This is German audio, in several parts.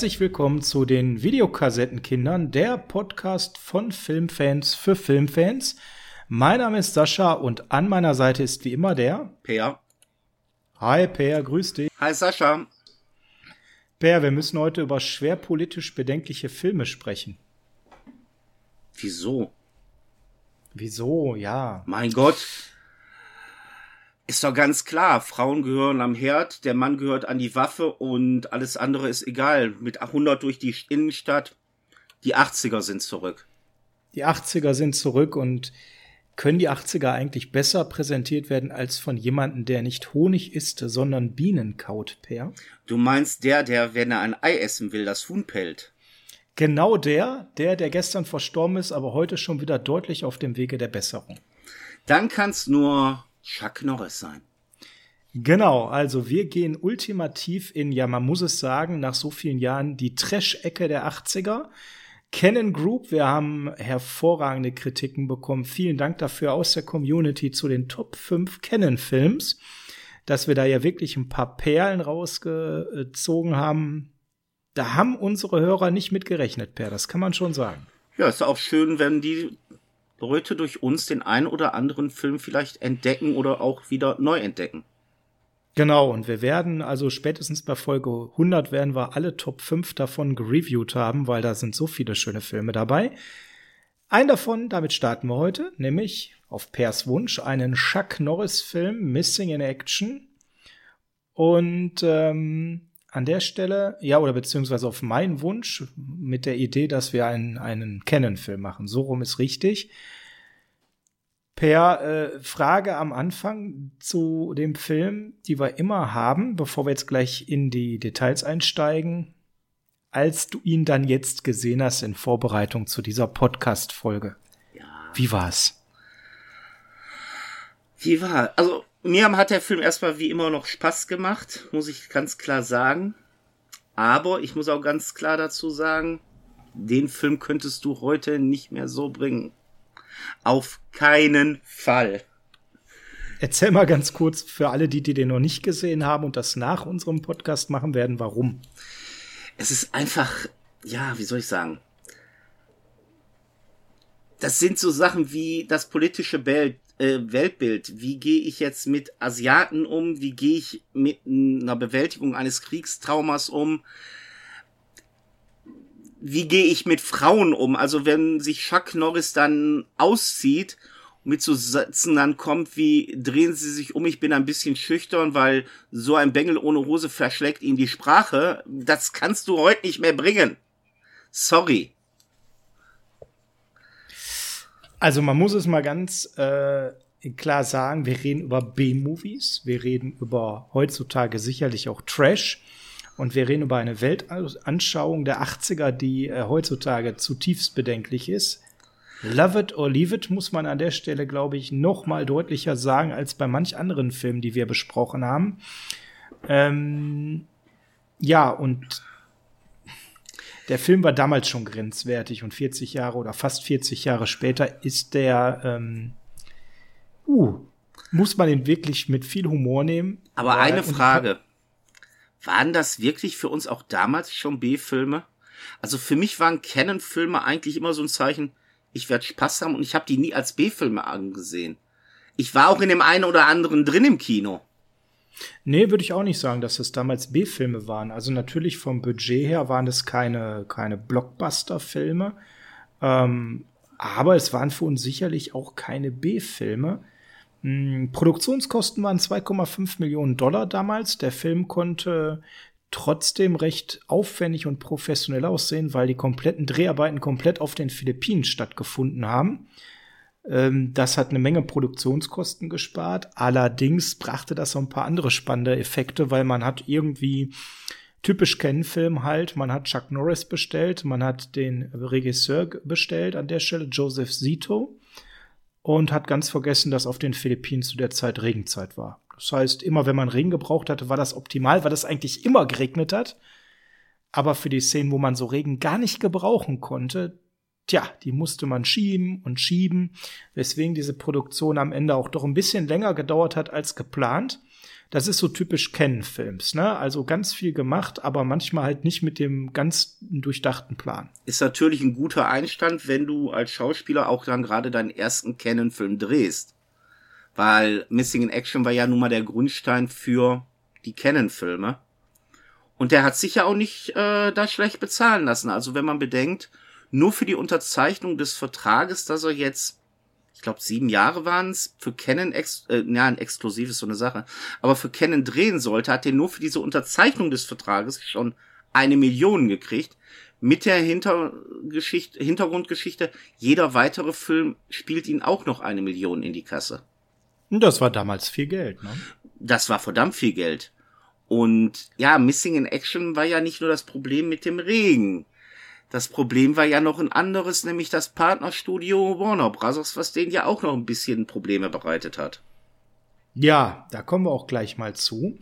Herzlich willkommen zu den Videokassettenkindern, der Podcast von Filmfans für Filmfans. Mein Name ist Sascha und an meiner Seite ist wie immer der Peer. Hi Peer, grüß dich. Hi Sascha. Peer, wir müssen heute über schwer politisch bedenkliche Filme sprechen. Wieso? Wieso? Ja. Mein Gott. Ist doch ganz klar, Frauen gehören am Herd, der Mann gehört an die Waffe und alles andere ist egal. Mit 100 durch die Innenstadt, die 80er sind zurück. Die 80er sind zurück und können die 80er eigentlich besser präsentiert werden als von jemandem, der nicht Honig isst, sondern Bienen kaut, Per? Du meinst der, der, wenn er ein Ei essen will, das Huhn pellt? Genau der, der, der gestern verstorben ist, aber heute schon wieder deutlich auf dem Wege der Besserung. Dann kann's nur Chuck Norris sein. Genau, also wir gehen ultimativ in, ja, man muss es sagen, nach so vielen Jahren die Trash-Ecke der 80er. Canon Group, wir haben hervorragende Kritiken bekommen. Vielen Dank dafür aus der Community zu den Top 5 Canon-Films, dass wir da ja wirklich ein paar Perlen rausgezogen haben. Da haben unsere Hörer nicht mitgerechnet, Per, das kann man schon sagen. Ja, ist auch schön, wenn die Leute durch uns den einen oder anderen Film vielleicht entdecken oder auch wieder neu entdecken. Genau, und wir werden also spätestens bei Folge 100 werden wir alle Top 5 davon gereviewt haben, weil da sind so viele schöne Filme dabei. Ein davon, damit starten wir heute, nämlich auf Pers Wunsch einen Chuck Norris Film Missing in Action. Und ähm, an der Stelle, ja, oder beziehungsweise auf meinen Wunsch mit der Idee, dass wir einen, einen Canon-Film machen. So rum ist richtig. Per äh, Frage am Anfang zu dem Film, die wir immer haben, bevor wir jetzt gleich in die Details einsteigen, als du ihn dann jetzt gesehen hast in Vorbereitung zu dieser Podcast-Folge. Ja. Wie war's? Wie war? Also, mir hat der Film erstmal wie immer noch Spaß gemacht, muss ich ganz klar sagen. Aber ich muss auch ganz klar dazu sagen, den Film könntest du heute nicht mehr so bringen. Auf keinen Fall. Erzähl mal ganz kurz für alle, die, die den noch nicht gesehen haben und das nach unserem Podcast machen werden, warum. Es ist einfach, ja, wie soll ich sagen? Das sind so Sachen wie das politische Bild, äh, Weltbild. Wie gehe ich jetzt mit Asiaten um? Wie gehe ich mit einer Bewältigung eines Kriegstraumas um? Wie gehe ich mit Frauen um? Also wenn sich Chuck Norris dann auszieht mit so Sätzen dann kommt wie drehen Sie sich um, ich bin ein bisschen schüchtern, weil so ein Bengel ohne Hose verschlägt Ihnen die Sprache. Das kannst du heute nicht mehr bringen. Sorry. Also man muss es mal ganz äh, klar sagen, wir reden über B-Movies, wir reden über heutzutage sicherlich auch Trash und wir reden über eine Weltanschauung der 80er, die äh, heutzutage zutiefst bedenklich ist. Love it or leave it muss man an der Stelle, glaube ich, noch mal deutlicher sagen als bei manch anderen Filmen, die wir besprochen haben. Ähm, ja, und der Film war damals schon grenzwertig und 40 Jahre oder fast 40 Jahre später ist der, ähm, uh, muss man ihn wirklich mit viel Humor nehmen. Aber äh, eine Frage. Waren das wirklich für uns auch damals schon B-Filme? Also für mich waren Canon-Filme eigentlich immer so ein Zeichen, ich werde Spaß haben und ich habe die nie als B-Filme angesehen. Ich war auch in dem einen oder anderen drin im Kino. Nee, würde ich auch nicht sagen, dass das damals B-Filme waren. Also natürlich vom Budget her waren es keine, keine Blockbuster-Filme. Ähm, aber es waren für uns sicherlich auch keine B-Filme. Hm, Produktionskosten waren 2,5 Millionen Dollar damals. Der Film konnte trotzdem recht aufwendig und professionell aussehen, weil die kompletten Dreharbeiten komplett auf den Philippinen stattgefunden haben. Ähm, das hat eine Menge Produktionskosten gespart. Allerdings brachte das so ein paar andere spannende Effekte, weil man hat irgendwie typisch Ken-Film halt, man hat Chuck Norris bestellt, man hat den Regisseur bestellt an der Stelle, Joseph Zito, und hat ganz vergessen, dass auf den Philippinen zu der Zeit Regenzeit war. Das heißt, immer wenn man Regen gebraucht hatte, war das optimal, weil das eigentlich immer geregnet hat. Aber für die Szenen, wo man so Regen gar nicht gebrauchen konnte, tja, die musste man schieben und schieben, weswegen diese Produktion am Ende auch doch ein bisschen länger gedauert hat als geplant. das ist so typisch Ken-Films, ne? Also ganz viel gemacht, aber manchmal halt nicht mit dem ganz durchdachten Plan. Ist natürlich ein guter Einstand, wenn du als Schauspieler auch dann gerade deinen ersten Canon-Film drehst. Weil Missing in Action war ja nun mal der Grundstein für die Canon-Filme. Und der hat sich ja auch nicht äh, da schlecht bezahlen lassen. Also wenn man bedenkt, nur für die Unterzeichnung des Vertrages, dass er jetzt, ich glaube, sieben Jahre waren es, für Canon, ex äh, ja, ein exklusiv ist so eine Sache, aber für Canon drehen sollte, hat er nur für diese Unterzeichnung des Vertrages schon eine Million gekriegt. Mit der Hintergeschichte, Hintergrundgeschichte, jeder weitere Film spielt ihn auch noch eine Million in die Kasse. Das war damals viel Geld, ne? Das war verdammt viel Geld. Und ja, Missing in Action war ja nicht nur das Problem mit dem Regen. Das Problem war ja noch ein anderes, nämlich das Partnerstudio Warner Bros., was denen ja auch noch ein bisschen Probleme bereitet hat. Ja, da kommen wir auch gleich mal zu.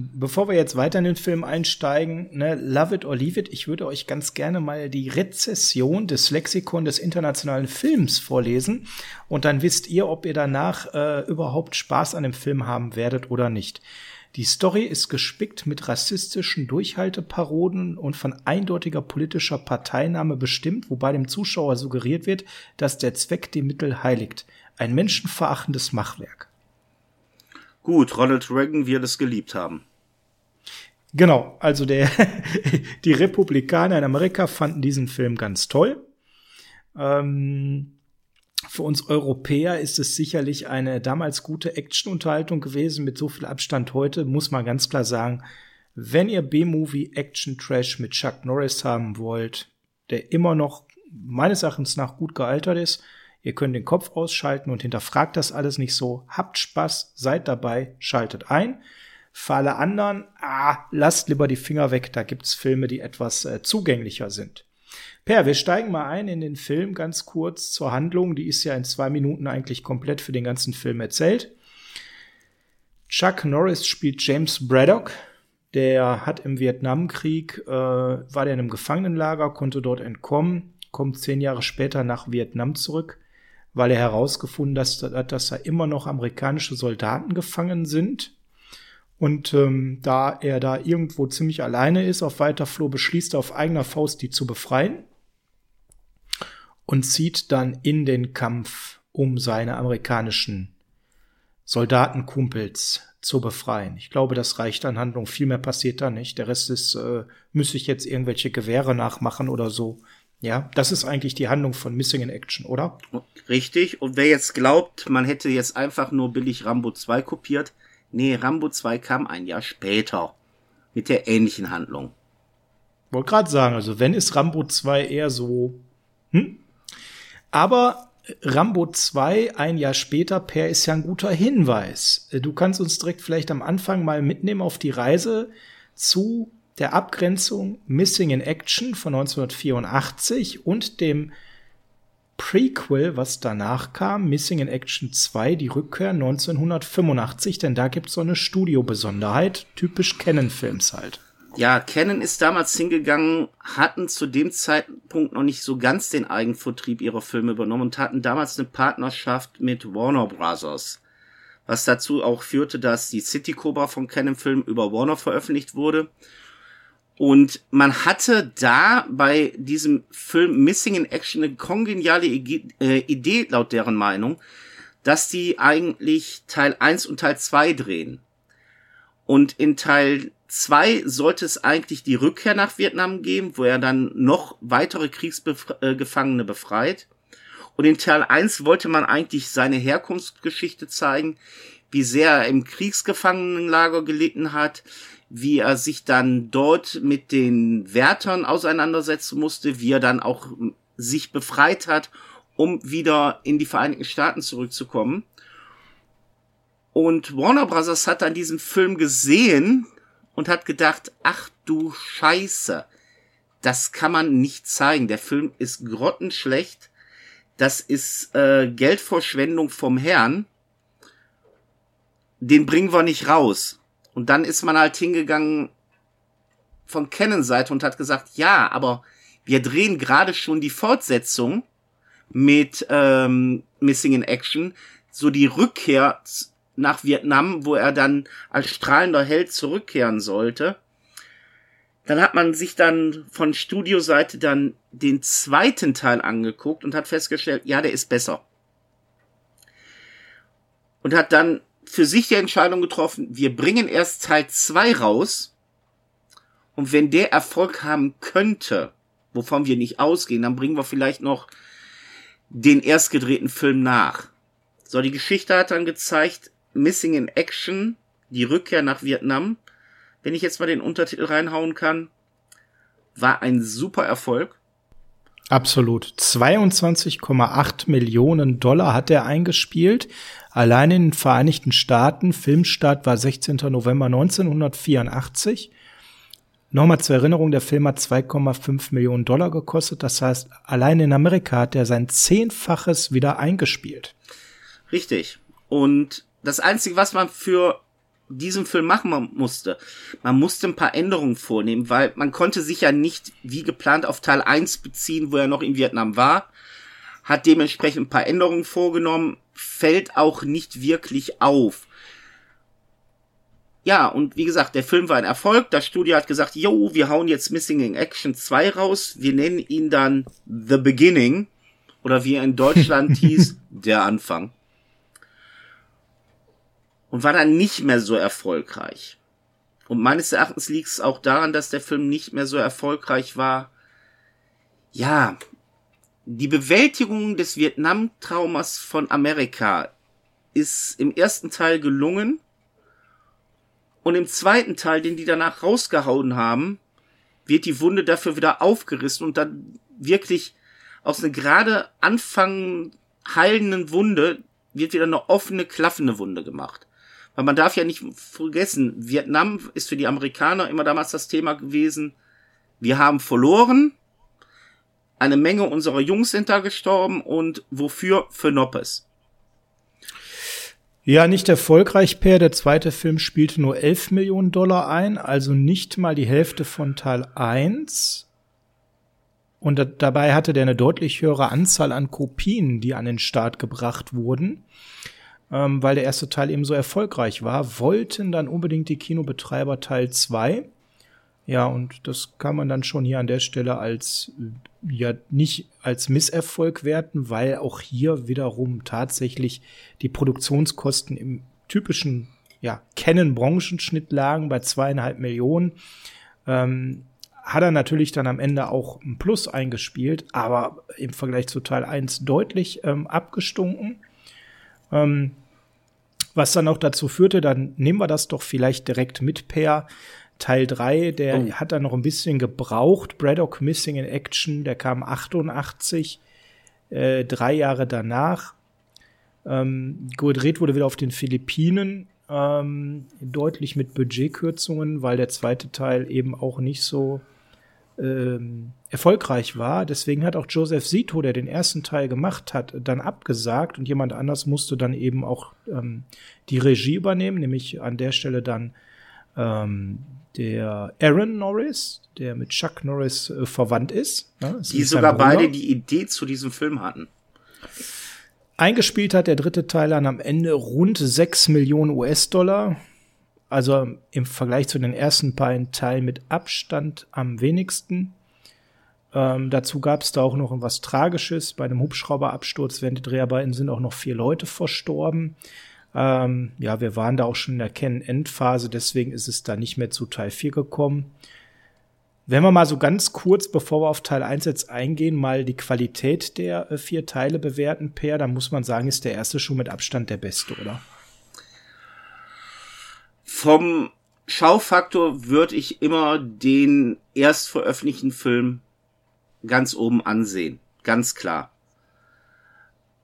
Bevor wir jetzt weiter in den Film einsteigen, ne, Love It or Leave It, ich würde euch ganz gerne mal die Rezession des Lexikon des internationalen Films vorlesen und dann wisst ihr, ob ihr danach äh, überhaupt Spaß an dem Film haben werdet oder nicht. Die Story ist gespickt mit rassistischen Durchhalteparoden und von eindeutiger politischer Parteinahme bestimmt, wobei dem Zuschauer suggeriert wird, dass der Zweck die Mittel heiligt. Ein menschenverachtendes Machwerk. Gut, Ronald Reagan wird es geliebt haben. Genau, also der, die Republikaner in Amerika fanden diesen Film ganz toll. Ähm, für uns Europäer ist es sicherlich eine damals gute Actionunterhaltung gewesen. Mit so viel Abstand heute muss man ganz klar sagen, wenn ihr B-Movie Action Trash mit Chuck Norris haben wollt, der immer noch meines Erachtens nach gut gealtert ist, ihr könnt den Kopf ausschalten und hinterfragt das alles nicht so. Habt Spaß, seid dabei, schaltet ein. Für alle anderen, ah, lasst lieber die Finger weg, da gibt's Filme, die etwas äh, zugänglicher sind. Per, wir steigen mal ein in den Film ganz kurz zur Handlung. Die ist ja in zwei Minuten eigentlich komplett für den ganzen Film erzählt. Chuck Norris spielt James Braddock. Der hat im Vietnamkrieg, äh, war der in einem Gefangenenlager, konnte dort entkommen, kommt zehn Jahre später nach Vietnam zurück, weil er herausgefunden hat, dass da immer noch amerikanische Soldaten gefangen sind. Und ähm, da er da irgendwo ziemlich alleine ist auf weiter Flur, beschließt er auf eigener Faust, die zu befreien und zieht dann in den Kampf, um seine amerikanischen Soldatenkumpels zu befreien. Ich glaube, das reicht an Handlung. Viel mehr passiert da nicht. Der Rest ist, äh, müsste ich jetzt irgendwelche Gewehre nachmachen oder so. Ja, das ist eigentlich die Handlung von Missing in Action, oder? Richtig. Und wer jetzt glaubt, man hätte jetzt einfach nur billig Rambo 2 kopiert, nee, Rambo 2 kam ein Jahr später. Mit der ähnlichen Handlung. Wollte gerade sagen, also wenn ist Rambo 2 eher so, hm? Aber Rambo 2 ein Jahr später, Per, ist ja ein guter Hinweis. Du kannst uns direkt vielleicht am Anfang mal mitnehmen auf die Reise zu der Abgrenzung Missing in Action von 1984 und dem Prequel, was danach kam, Missing in Action 2, die Rückkehr 1985, denn da gibt's so eine Studio-Besonderheit, typisch Canon-Films halt. Ja, Canon ist damals hingegangen, hatten zu dem Zeitpunkt noch nicht so ganz den Eigenvertrieb ihrer Filme übernommen und hatten damals eine Partnerschaft mit Warner Brothers. Was dazu auch führte, dass die City Cobra von Canon Film über Warner veröffentlicht wurde. Und man hatte da bei diesem Film Missing in Action eine kongeniale äh, Idee laut deren Meinung, dass die eigentlich Teil 1 und Teil 2 drehen. Und in Teil zwei sollte es eigentlich die Rückkehr nach Vietnam geben, wo er dann noch weitere Kriegsgefangene befreit. Und in Teil 1 wollte man eigentlich seine Herkunftsgeschichte zeigen, wie sehr er im Kriegsgefangenenlager gelitten hat, wie er sich dann dort mit den Wärtern auseinandersetzen musste, wie er dann auch sich befreit hat, um wieder in die Vereinigten Staaten zurückzukommen. Und Warner Bros. hat dann diesen Film gesehen und hat gedacht, ach du Scheiße, das kann man nicht zeigen. Der Film ist grottenschlecht. Das ist äh, Geldverschwendung vom Herrn. Den bringen wir nicht raus. Und dann ist man halt hingegangen von Canon-Seite und hat gesagt, ja, aber wir drehen gerade schon die Fortsetzung mit ähm, Missing in Action, so die Rückkehr nach Vietnam, wo er dann als strahlender Held zurückkehren sollte. Dann hat man sich dann von Studioseite dann den zweiten Teil angeguckt und hat festgestellt, ja, der ist besser. Und hat dann für sich die Entscheidung getroffen, wir bringen erst Teil 2 raus. Und wenn der Erfolg haben könnte, wovon wir nicht ausgehen, dann bringen wir vielleicht noch den erst gedrehten Film nach. So, die Geschichte hat dann gezeigt, Missing in Action, die Rückkehr nach Vietnam, wenn ich jetzt mal den Untertitel reinhauen kann, war ein super Erfolg. Absolut. 22,8 Millionen Dollar hat er eingespielt. Allein in den Vereinigten Staaten. Filmstart war 16. November 1984. Nochmal zur Erinnerung, der Film hat 2,5 Millionen Dollar gekostet. Das heißt, allein in Amerika hat er sein Zehnfaches wieder eingespielt. Richtig. Und das Einzige, was man für diesen Film machen musste, man musste ein paar Änderungen vornehmen, weil man konnte sich ja nicht wie geplant auf Teil 1 beziehen, wo er noch in Vietnam war, hat dementsprechend ein paar Änderungen vorgenommen, fällt auch nicht wirklich auf. Ja, und wie gesagt, der Film war ein Erfolg. Das Studio hat gesagt, yo, wir hauen jetzt Missing in Action 2 raus. Wir nennen ihn dann The Beginning. Oder wie er in Deutschland hieß, der Anfang und war dann nicht mehr so erfolgreich. Und meines Erachtens liegt es auch daran, dass der Film nicht mehr so erfolgreich war. Ja, die Bewältigung des Vietnam-Traumas von Amerika ist im ersten Teil gelungen. Und im zweiten Teil, den die danach rausgehauen haben, wird die Wunde dafür wieder aufgerissen und dann wirklich aus einer gerade anfangen heilenden Wunde wird wieder eine offene, klaffende Wunde gemacht. Weil man darf ja nicht vergessen, Vietnam ist für die Amerikaner immer damals das Thema gewesen. Wir haben verloren. Eine Menge unserer Jungs sind da gestorben und wofür? Für Noppes. Ja, nicht erfolgreich, Per. Der zweite Film spielte nur 11 Millionen Dollar ein, also nicht mal die Hälfte von Teil 1. Und dabei hatte der eine deutlich höhere Anzahl an Kopien, die an den Start gebracht wurden ähm, weil der erste Teil eben so erfolgreich war, wollten dann unbedingt die Kinobetreiber Teil 2. Ja, und das kann man dann schon hier an der Stelle als, ja, nicht als Misserfolg werten, weil auch hier wiederum tatsächlich die Produktionskosten im typischen, ja, Canon-Branchenschnitt lagen bei zweieinhalb Millionen. Ähm, hat er natürlich dann am Ende auch ein Plus eingespielt, aber im Vergleich zu Teil 1 deutlich ähm, abgestunken. Ähm, was dann auch dazu führte, dann nehmen wir das doch vielleicht direkt mit per Teil 3, der oh. hat dann noch ein bisschen gebraucht. Braddock Missing in Action, der kam 88, äh, drei Jahre danach. Ähm, gedreht wurde wieder auf den Philippinen, ähm, deutlich mit Budgetkürzungen, weil der zweite Teil eben auch nicht so ähm, erfolgreich war. Deswegen hat auch Joseph Sito, der den ersten Teil gemacht hat, dann abgesagt und jemand anders musste dann eben auch ähm, die Regie übernehmen, nämlich an der Stelle dann ähm, der Aaron Norris, der mit Chuck Norris äh, verwandt ist. Ne? Die sogar beide die Idee zu diesem Film hatten. Eingespielt hat der dritte Teil dann am Ende rund 6 Millionen US-Dollar. Also im Vergleich zu den ersten beiden Teilen mit Abstand am wenigsten. Ähm, dazu gab es da auch noch was Tragisches. Bei einem Hubschrauberabsturz während der Dreharbeiten sind auch noch vier Leute verstorben. Ähm, ja, wir waren da auch schon in der Kennen-Endphase, deswegen ist es da nicht mehr zu Teil 4 gekommen. Wenn wir mal so ganz kurz, bevor wir auf Teil 1 jetzt eingehen, mal die Qualität der äh, vier Teile bewerten, Per, dann muss man sagen, ist der erste schon mit Abstand der beste, oder? Vom Schaufaktor würde ich immer den erst veröffentlichten Film ganz oben ansehen. Ganz klar.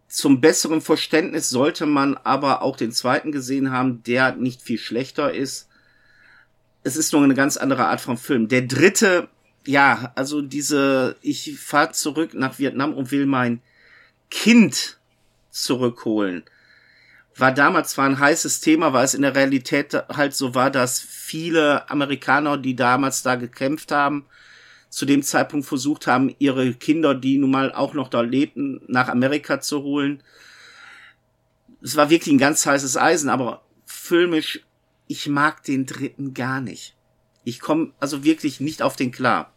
Zum besseren Verständnis sollte man aber auch den zweiten gesehen haben, der nicht viel schlechter ist. Es ist nur eine ganz andere Art von Film. Der dritte, ja, also diese, ich fahre zurück nach Vietnam und will mein Kind zurückholen war damals zwar ein heißes Thema, weil es in der Realität halt so war, dass viele Amerikaner, die damals da gekämpft haben, zu dem Zeitpunkt versucht haben, ihre Kinder, die nun mal auch noch da lebten, nach Amerika zu holen. es war wirklich ein ganz heißes Eisen, aber filmisch, ich mag den dritten gar nicht. Ich komme also wirklich nicht auf den klar.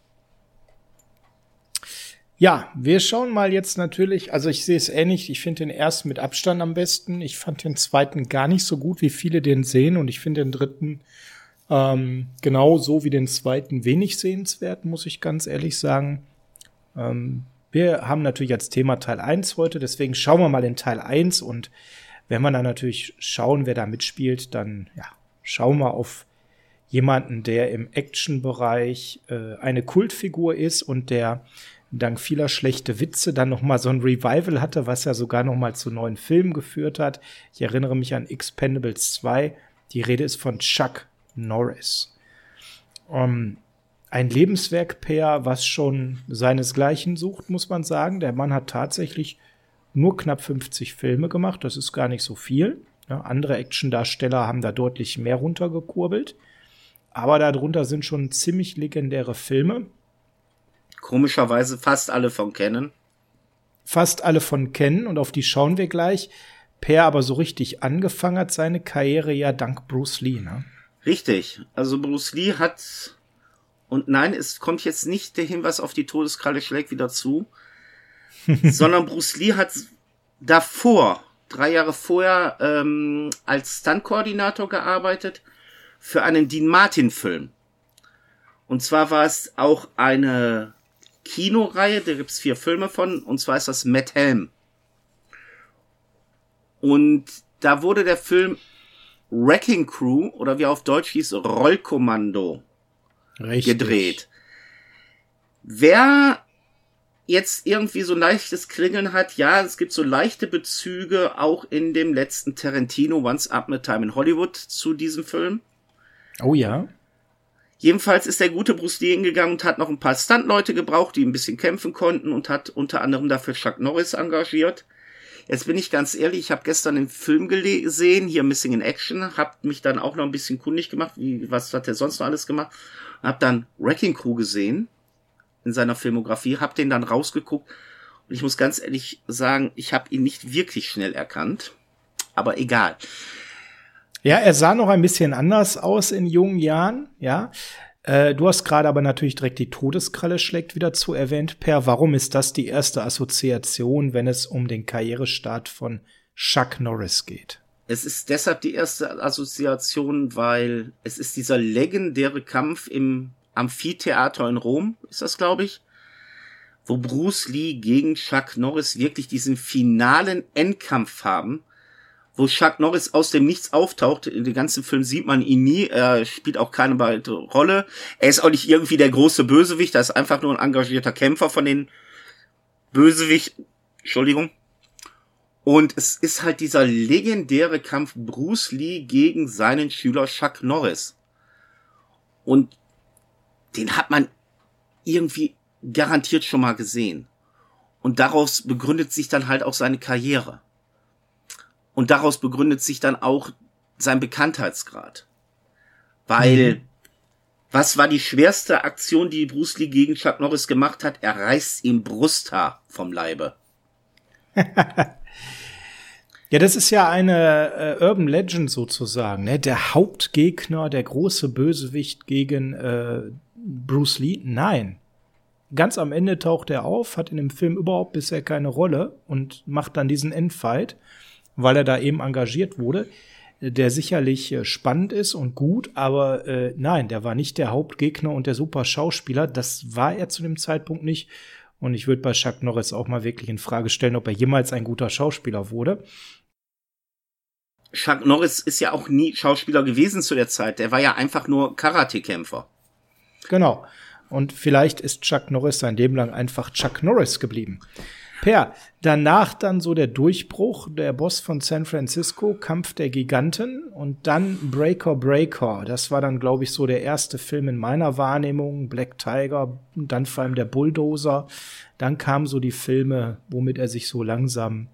Ja, wir schauen mal jetzt natürlich, also ich sehe es ähnlich, ich finde den ersten mit Abstand am besten. Ich fand den zweiten gar nicht so gut, wie viele den sehen und ich finde den dritten ähm, genauso wie den zweiten wenig sehenswert, muss ich ganz ehrlich sagen. Ähm, wir haben natürlich als Thema Teil 1 heute, deswegen schauen wir mal in Teil 1 und wenn wir dann natürlich schauen, wer da mitspielt, dann ja, schauen wir auf jemanden, der im Action-Bereich äh, eine Kultfigur ist und der dank vieler schlechte Witze dann noch mal so ein Revival hatte, was ja sogar noch mal zu neuen Filmen geführt hat. Ich erinnere mich an Expendables 2. Die Rede ist von Chuck Norris. Um, ähm, ein Lebenswerk-Pair, was schon seinesgleichen sucht, muss man sagen. Der Mann hat tatsächlich nur knapp 50 Filme gemacht. Das ist gar nicht so viel. Ja, andere Actiondarsteller haben da deutlich mehr runtergekurbelt. Aber darunter sind schon ziemlich legendäre Filme. Komischerweise fast alle von kennen. Fast alle von kennen und auf die schauen wir gleich. Per aber so richtig angefangen hat seine Karriere ja dank Bruce Lee, ne? Richtig. Also Bruce Lee hat und nein, es kommt jetzt nicht der Hinweis auf die Todeskralle schlägt wieder zu, sondern Bruce Lee hat davor, drei Jahre vorher, ähm, als Stunt-Koordinator gearbeitet für einen Dean Martin-Film. Und zwar war es auch eine Kinoreihe, da gibt's vier Filme von, und zwar ist das Matt Helm. Und da wurde der Film Wrecking Crew oder wie auf Deutsch hieß Rollkommando Richtig. gedreht. Wer jetzt irgendwie so leichtes Klingeln hat, ja, es gibt so leichte Bezüge auch in dem letzten Tarantino Once Up a Time in Hollywood zu diesem Film. Oh ja. Jedenfalls ist der gute Bruce Lee hingegangen und hat noch ein paar Stuntleute gebraucht, die ein bisschen kämpfen konnten und hat unter anderem dafür Chuck Norris engagiert. Jetzt bin ich ganz ehrlich, ich habe gestern den Film gesehen, hier Missing in Action, hab mich dann auch noch ein bisschen kundig gemacht, wie was hat er sonst noch alles gemacht, hab dann Wrecking Crew gesehen in seiner Filmografie, hab den dann rausgeguckt und ich muss ganz ehrlich sagen, ich habe ihn nicht wirklich schnell erkannt, aber egal. Ja, er sah noch ein bisschen anders aus in jungen Jahren, ja. Äh, du hast gerade aber natürlich direkt die Todeskralle schlägt wieder zu erwähnt. Per, warum ist das die erste Assoziation, wenn es um den Karrierestart von Chuck Norris geht? Es ist deshalb die erste Assoziation, weil es ist dieser legendäre Kampf im Amphitheater in Rom, ist das, glaube ich, wo Bruce Lee gegen Chuck Norris wirklich diesen finalen Endkampf haben wo Chuck Norris aus dem Nichts auftaucht. In dem ganzen Film sieht man ihn nie. Er spielt auch keine weitere Rolle. Er ist auch nicht irgendwie der große Bösewicht. Er ist einfach nur ein engagierter Kämpfer von den Bösewicht. Entschuldigung. Und es ist halt dieser legendäre Kampf Bruce Lee gegen seinen Schüler Chuck Norris. Und den hat man irgendwie garantiert schon mal gesehen. Und daraus begründet sich dann halt auch seine Karriere. Und daraus begründet sich dann auch sein Bekanntheitsgrad. Weil, mhm. was war die schwerste Aktion, die Bruce Lee gegen Chuck Norris gemacht hat? Er reißt ihm Brusthaar vom Leibe. ja, das ist ja eine äh, Urban Legend sozusagen. Ne? Der Hauptgegner, der große Bösewicht gegen äh, Bruce Lee. Nein. Ganz am Ende taucht er auf, hat in dem Film überhaupt bisher keine Rolle und macht dann diesen Endfight weil er da eben engagiert wurde, der sicherlich äh, spannend ist und gut, aber äh, nein, der war nicht der Hauptgegner und der super Schauspieler. Das war er zu dem Zeitpunkt nicht. Und ich würde bei Chuck Norris auch mal wirklich in Frage stellen, ob er jemals ein guter Schauspieler wurde. Chuck Norris ist ja auch nie Schauspieler gewesen zu der Zeit. Der war ja einfach nur Karatekämpfer. Genau. Und vielleicht ist Chuck Norris sein Leben lang einfach Chuck Norris geblieben. Per, danach dann so der Durchbruch, der Boss von San Francisco, Kampf der Giganten und dann Breaker Breaker. Das war dann, glaube ich, so der erste Film in meiner Wahrnehmung. Black Tiger, dann vor allem der Bulldozer. Dann kamen so die Filme, womit er sich so langsam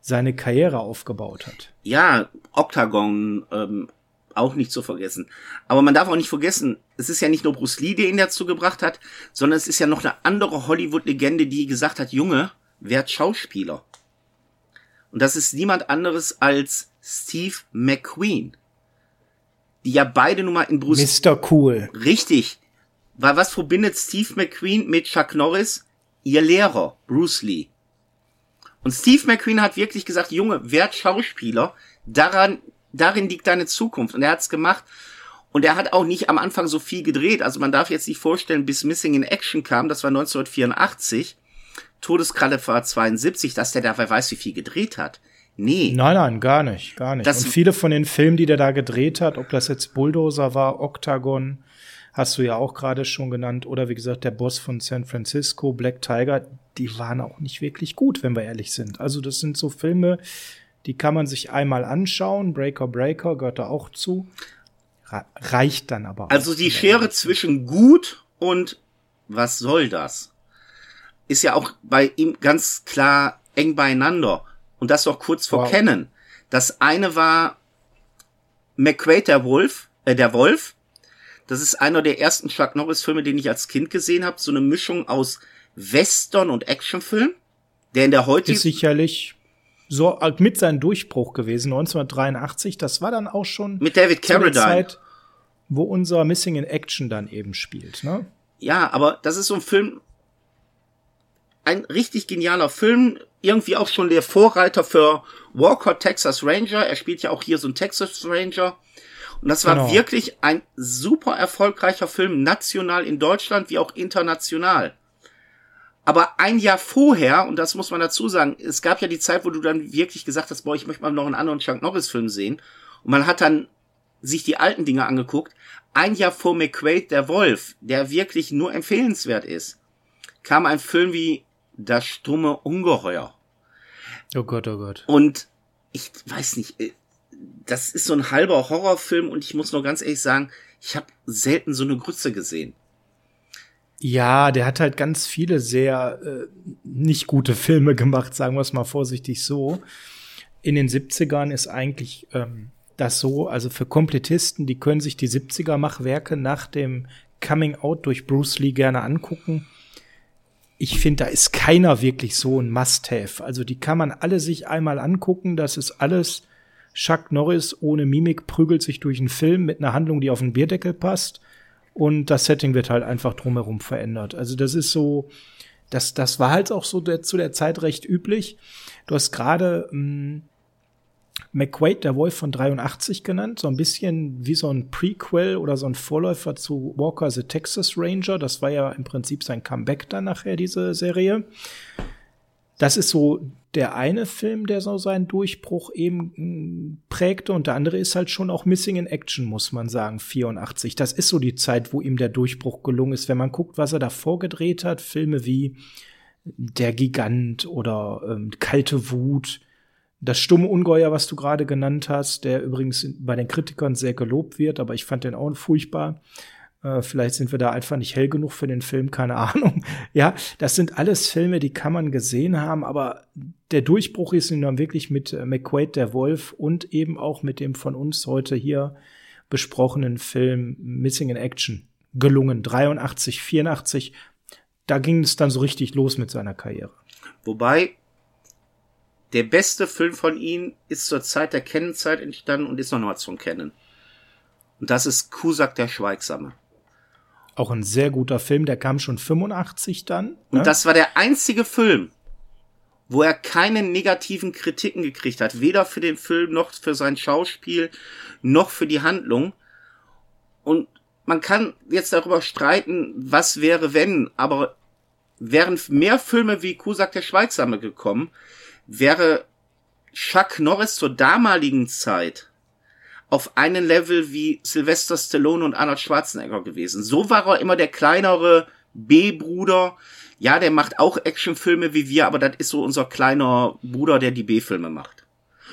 seine Karriere aufgebaut hat. Ja, Octagon, ähm, auch nicht zu vergessen. Aber man darf auch nicht vergessen, es ist ja nicht nur Bruce Lee, der ihn dazu gebracht hat, sondern es ist ja noch eine andere Hollywood-Legende, die gesagt hat, Junge, werd Schauspieler. Und das ist niemand anderes als Steve McQueen. Die ja beide nun mal in Bruce. Mr. Cool. Richtig. Weil was verbindet Steve McQueen mit Chuck Norris? Ihr Lehrer, Bruce Lee. Und Steve McQueen hat wirklich gesagt, Junge, werd Schauspieler, daran, darin liegt deine Zukunft. Und er hat's gemacht. Und er hat auch nicht am Anfang so viel gedreht. Also man darf jetzt nicht vorstellen, bis Missing in Action kam, das war 1984, Todeskralle war 72, dass der da wer weiß wie viel gedreht hat. Nee. Nein, nein, gar nicht, gar nicht. Das- Und viele von den Filmen, die der da gedreht hat, ob das jetzt Bulldozer war, Octagon, hast du ja auch gerade schon genannt, oder wie gesagt, der Boss von San Francisco, Black Tiger, die waren auch nicht wirklich gut, wenn wir ehrlich sind. Also das sind so Filme, die kann man sich einmal anschauen. Breaker Breaker gehört da auch zu. Re- Reicht dann aber auch. Also die Schere zwischen gut und was soll das? Ist ja auch bei ihm ganz klar eng beieinander. Und das auch kurz vor Wow. Kennen. Das eine war McQuaid, der Wolf, äh, der Wolf. Das ist einer der ersten Chuck Norris Filme, den ich als Kind gesehen habe. So eine Mischung aus Western und Actionfilm. Der in der ist heutigen, sicherlich so äh, mit seinem Durchbruch gewesen, 1983. Das war dann auch schon mit David Carradine. Zeit, wo unser Missing in Action dann eben spielt. Ne? Ja, aber das ist so ein Film, ein richtig genialer Film, irgendwie auch schon der Vorreiter für Walker Texas Ranger. Er spielt ja auch hier so ein Texas Ranger. Und das war Genau. wirklich ein super erfolgreicher Film, national in Deutschland wie auch international. Aber ein Jahr vorher, und das muss man dazu sagen, es gab ja die Zeit, wo du dann wirklich gesagt hast, boah, ich möchte mal noch einen anderen Chuck Norris Film sehen. Und man hat dann sich die alten Dinge angeguckt. Ein Jahr vor McQuaid, der Wolf, der wirklich nur empfehlenswert ist, kam ein Film wie Das stumme Ungeheuer. Oh Gott, oh Gott. Und ich weiß nicht, äh, das ist so ein halber Horrorfilm und ich muss nur ganz ehrlich sagen, ich habe selten so eine Grütze gesehen. Ja, der hat halt ganz viele sehr äh, nicht gute Filme gemacht, sagen wir es mal vorsichtig so. In den 70ern ist eigentlich ähm, das so, also für Komplettisten, die können sich die 70er-Machwerke nach dem Coming Out durch Bruce Lee gerne angucken. Ich finde, da ist keiner wirklich so ein Must-Have. Also die kann man alle sich einmal angucken. Das ist alles Chuck Norris ohne Mimik prügelt sich durch einen Film mit einer Handlung, die auf den Bierdeckel passt. Und das Setting wird halt einfach drumherum verändert. Also das ist so, das, das war halt auch so der, zu der Zeit recht üblich. Du hast gerade ähm, McQuaid, der Wolf von 83 genannt, so ein bisschen wie so ein Prequel oder so ein Vorläufer zu Walker the Texas Ranger. Das war ja im Prinzip sein Comeback dann nachher, diese Serie. Das ist so der eine Film, der so seinen Durchbruch eben mh, prägte und der andere ist halt schon auch Missing in Action, muss man sagen, 84. Das ist so die Zeit, wo ihm der Durchbruch gelungen ist. Wenn man guckt, was er davor gedreht hat, Filme wie Der Gigant oder ähm, Kalte Wut, das stumme Ungeheuer, was du gerade genannt hast, der übrigens bei den Kritikern sehr gelobt wird, aber ich fand den auch furchtbar. Äh, vielleicht sind wir da einfach nicht hell genug für den Film, keine Ahnung. Ja, das sind alles Filme, die kann man gesehen haben, aber der Durchbruch ist ihm dann wirklich mit äh, McQuaid, der Wolf und eben auch mit dem von uns heute hier besprochenen Film Missing in Action gelungen. 83, 84. Da ging es dann so richtig los mit seiner Karriere. Wobei der beste Film von ihm ist zur Zeit der Kennenzeit entstanden und ist noch mal zum Kennen. Und das ist Kusak der Schweigsame. Auch ein sehr guter Film, der kam schon 85 dann. Und ne? das war der einzige Film, wo er keine negativen Kritiken gekriegt hat. Weder für den Film, noch für sein Schauspiel, noch für die Handlung. Und man kann jetzt darüber streiten, was wäre wenn, aber wären mehr Filme wie Kusak der Schweigsame gekommen, wäre Chuck Norris zur damaligen Zeit auf einen Level wie Sylvester Stallone und Arnold Schwarzenegger gewesen. So war er immer der kleinere B-Bruder. Ja, der macht auch Actionfilme wie wir, aber das ist so unser kleiner Bruder, der die B-Filme macht.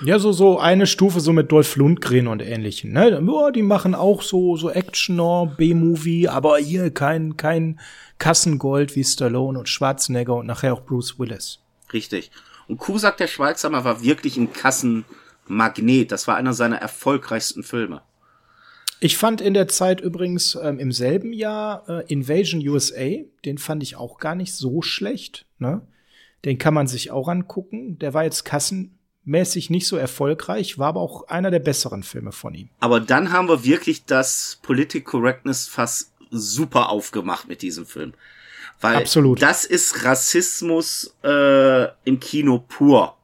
Ja, so, so eine Stufe so mit Dolph Lundgren und ähnlichen, ne? Ja, die machen auch so, so Actioner, B-Movie, aber hier kein, kein Kassengold wie Stallone und Schwarzenegger und nachher auch Bruce Willis. Richtig. Und Kusak der Schweigsamer war wirklich ein Kassenmagnet. Das war einer seiner erfolgreichsten Filme. Ich fand in der Zeit übrigens ähm, im selben Jahr äh, Invasion USA, den fand ich auch gar nicht so schlecht, ne? Den kann man sich auch angucken. Der war jetzt Kassen mäßig nicht so erfolgreich, war aber auch einer der besseren Filme von ihm. Aber dann haben wir wirklich das Political Correctness fast super aufgemacht mit diesem Film. Weil Absolut. das ist Rassismus äh, im Kino pur.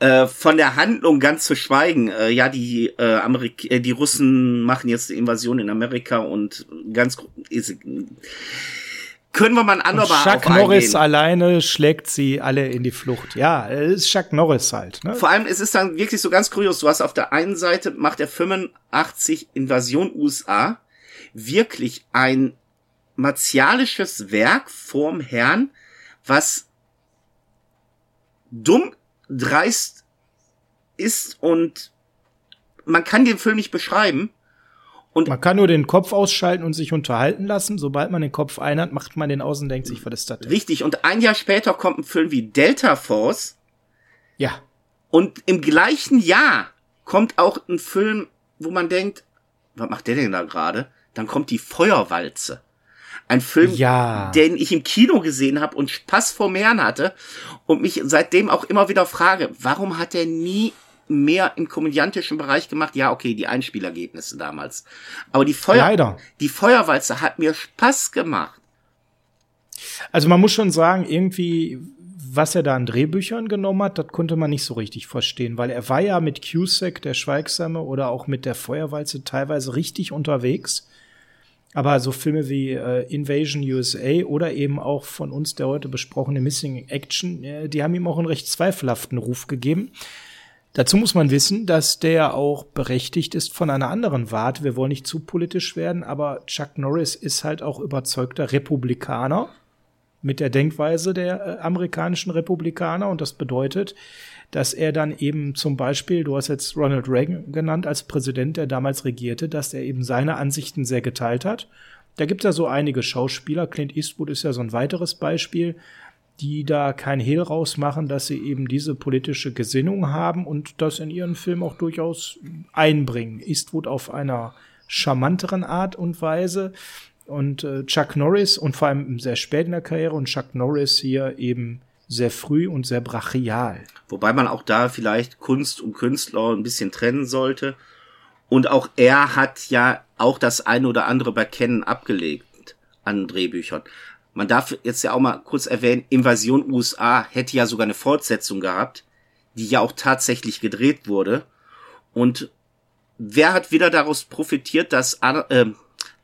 Äh, von der Handlung ganz zu schweigen. Äh, ja, die äh, Amerik äh, die Russen machen jetzt die Invasion in Amerika und ganz ist, können wir mal ein andermal Chuck Norris alleine schlägt sie alle in die Flucht. Ja, es ist Chuck Norris halt. Ne? Vor allem, es ist dann wirklich so ganz kurios. Du hast auf der einen Seite macht der 85 Invasion USA wirklich ein martialisches Werk vorm Herrn, was dumm, dreist ist und man kann den Film nicht beschreiben. Und man kann nur den Kopf ausschalten und sich unterhalten lassen. Sobald man den Kopf ein hat, macht man den aus und denkt sich, was ist das denn? Richtig. Und ein Jahr später kommt ein Film wie Delta Force. Ja. Und im gleichen Jahr kommt auch ein Film, wo man denkt, was macht der denn da gerade? Dann kommt die Feuerwalze. Ein Film, ja. den ich im Kino gesehen habe und Spaß vor Herrn hatte und mich seitdem auch immer wieder frage, warum hat er nie mehr im komödiantischen Bereich gemacht. Ja, okay, die Einspielergebnisse damals. Aber die Feuer, Leider. die Feuerwalze hat mir Spaß gemacht. Also man muss schon sagen, irgendwie, was er da an Drehbüchern genommen hat, das konnte man nicht so richtig verstehen, weil er war ja mit Cusack, der Schweigsame, oder auch mit der Feuerwalze teilweise richtig unterwegs. Aber so Filme wie äh, Invasion USA oder eben auch von uns der heute besprochene Missing Action, äh, die haben ihm auch einen recht zweifelhaften Ruf gegeben. Dazu muss man wissen, dass der auch berechtigt ist von einer anderen Warte. Wir wollen nicht zu politisch werden, aber Chuck Norris ist halt auch überzeugter Republikaner mit der Denkweise der äh, amerikanischen Republikaner und das bedeutet, dass er dann eben zum Beispiel, du hast jetzt Ronald Reagan genannt als Präsident, der damals regierte, dass er eben seine Ansichten sehr geteilt hat. Da gibt es ja so einige Schauspieler, Clint Eastwood ist ja so ein weiteres Beispiel, die da kein Hehl rausmachen, dass sie eben diese politische Gesinnung haben und das in ihren Film auch durchaus einbringen. Eastwood auf einer charmanteren Art und Weise und äh, Chuck Norris und vor allem sehr spät in der Karriere und Chuck Norris hier eben sehr früh und sehr brachial. Wobei man auch da vielleicht Kunst und Künstler ein bisschen trennen sollte. Und auch er hat ja auch das eine oder andere bei Kennen abgelegt an Drehbüchern. Man darf jetzt ja auch mal kurz erwähnen, Invasion USA hätte ja sogar eine Fortsetzung gehabt, die ja auch tatsächlich gedreht wurde. Und wer hat wieder daraus profitiert, dass, äh,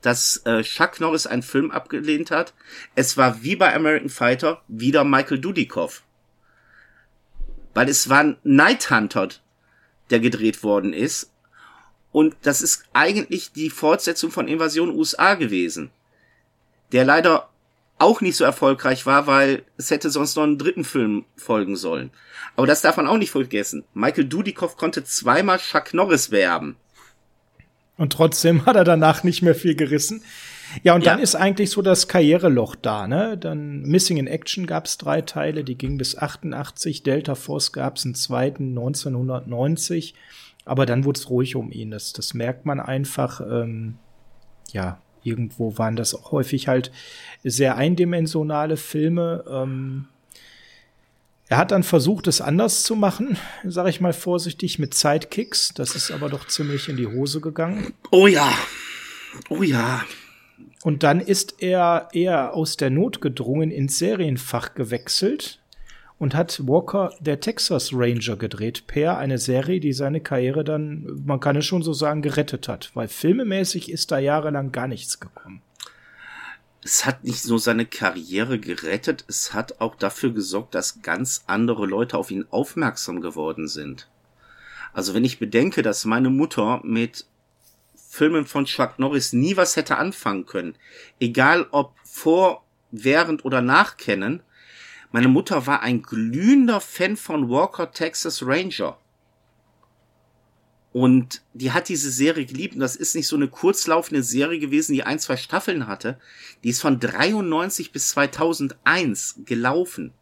dass äh, Chuck Norris einen Film abgelehnt hat? Es war wie bei American Fighter wieder Michael Dudikoff. Weil es war Night Hunter, der gedreht worden ist. Und das ist eigentlich die Fortsetzung von Invasion USA gewesen. Der leider auch nicht so erfolgreich war, weil es hätte sonst noch einen dritten Film folgen sollen. Aber das darf man auch nicht vergessen. Michael Dudikoff konnte zweimal Chuck Norris werben. Und trotzdem hat er danach nicht mehr viel gerissen. Ja, und ja. dann ist eigentlich so das Karriereloch da, ne? Dann Missing in Action gab's drei Teile, die gingen bis 88, Delta Force gab's einen zweiten 1990, aber dann wurde es ruhig um ihn. Das, das merkt man einfach. Ähm, ja, irgendwo waren das auch häufig halt sehr eindimensionale Filme. Ähm, er hat dann versucht, es anders zu machen, sage ich mal vorsichtig, mit Sidekicks. Das ist aber doch ziemlich in die Hose gegangen. Oh ja. Oh ja. Und dann ist er eher aus der Not gedrungen ins Serienfach gewechselt und hat Walker der Texas Ranger gedreht, per eine Serie, die seine Karriere dann, man kann es schon so sagen, gerettet hat, weil filmemäßig ist da jahrelang gar nichts gekommen. Es hat nicht nur seine Karriere gerettet, es hat auch dafür gesorgt, dass ganz andere Leute auf ihn aufmerksam geworden sind. Also wenn ich bedenke, dass meine Mutter mit Filmen von Chuck Norris nie was hätte anfangen können, egal ob vor, während oder nach kennen, meine Mutter war ein glühender Fan von Walker Texas Ranger. Und die hat diese Serie geliebt. Und das ist nicht so eine kurzlaufende Serie gewesen, die ein, zwei Staffeln hatte. Die ist von 93 bis 2001 gelaufen.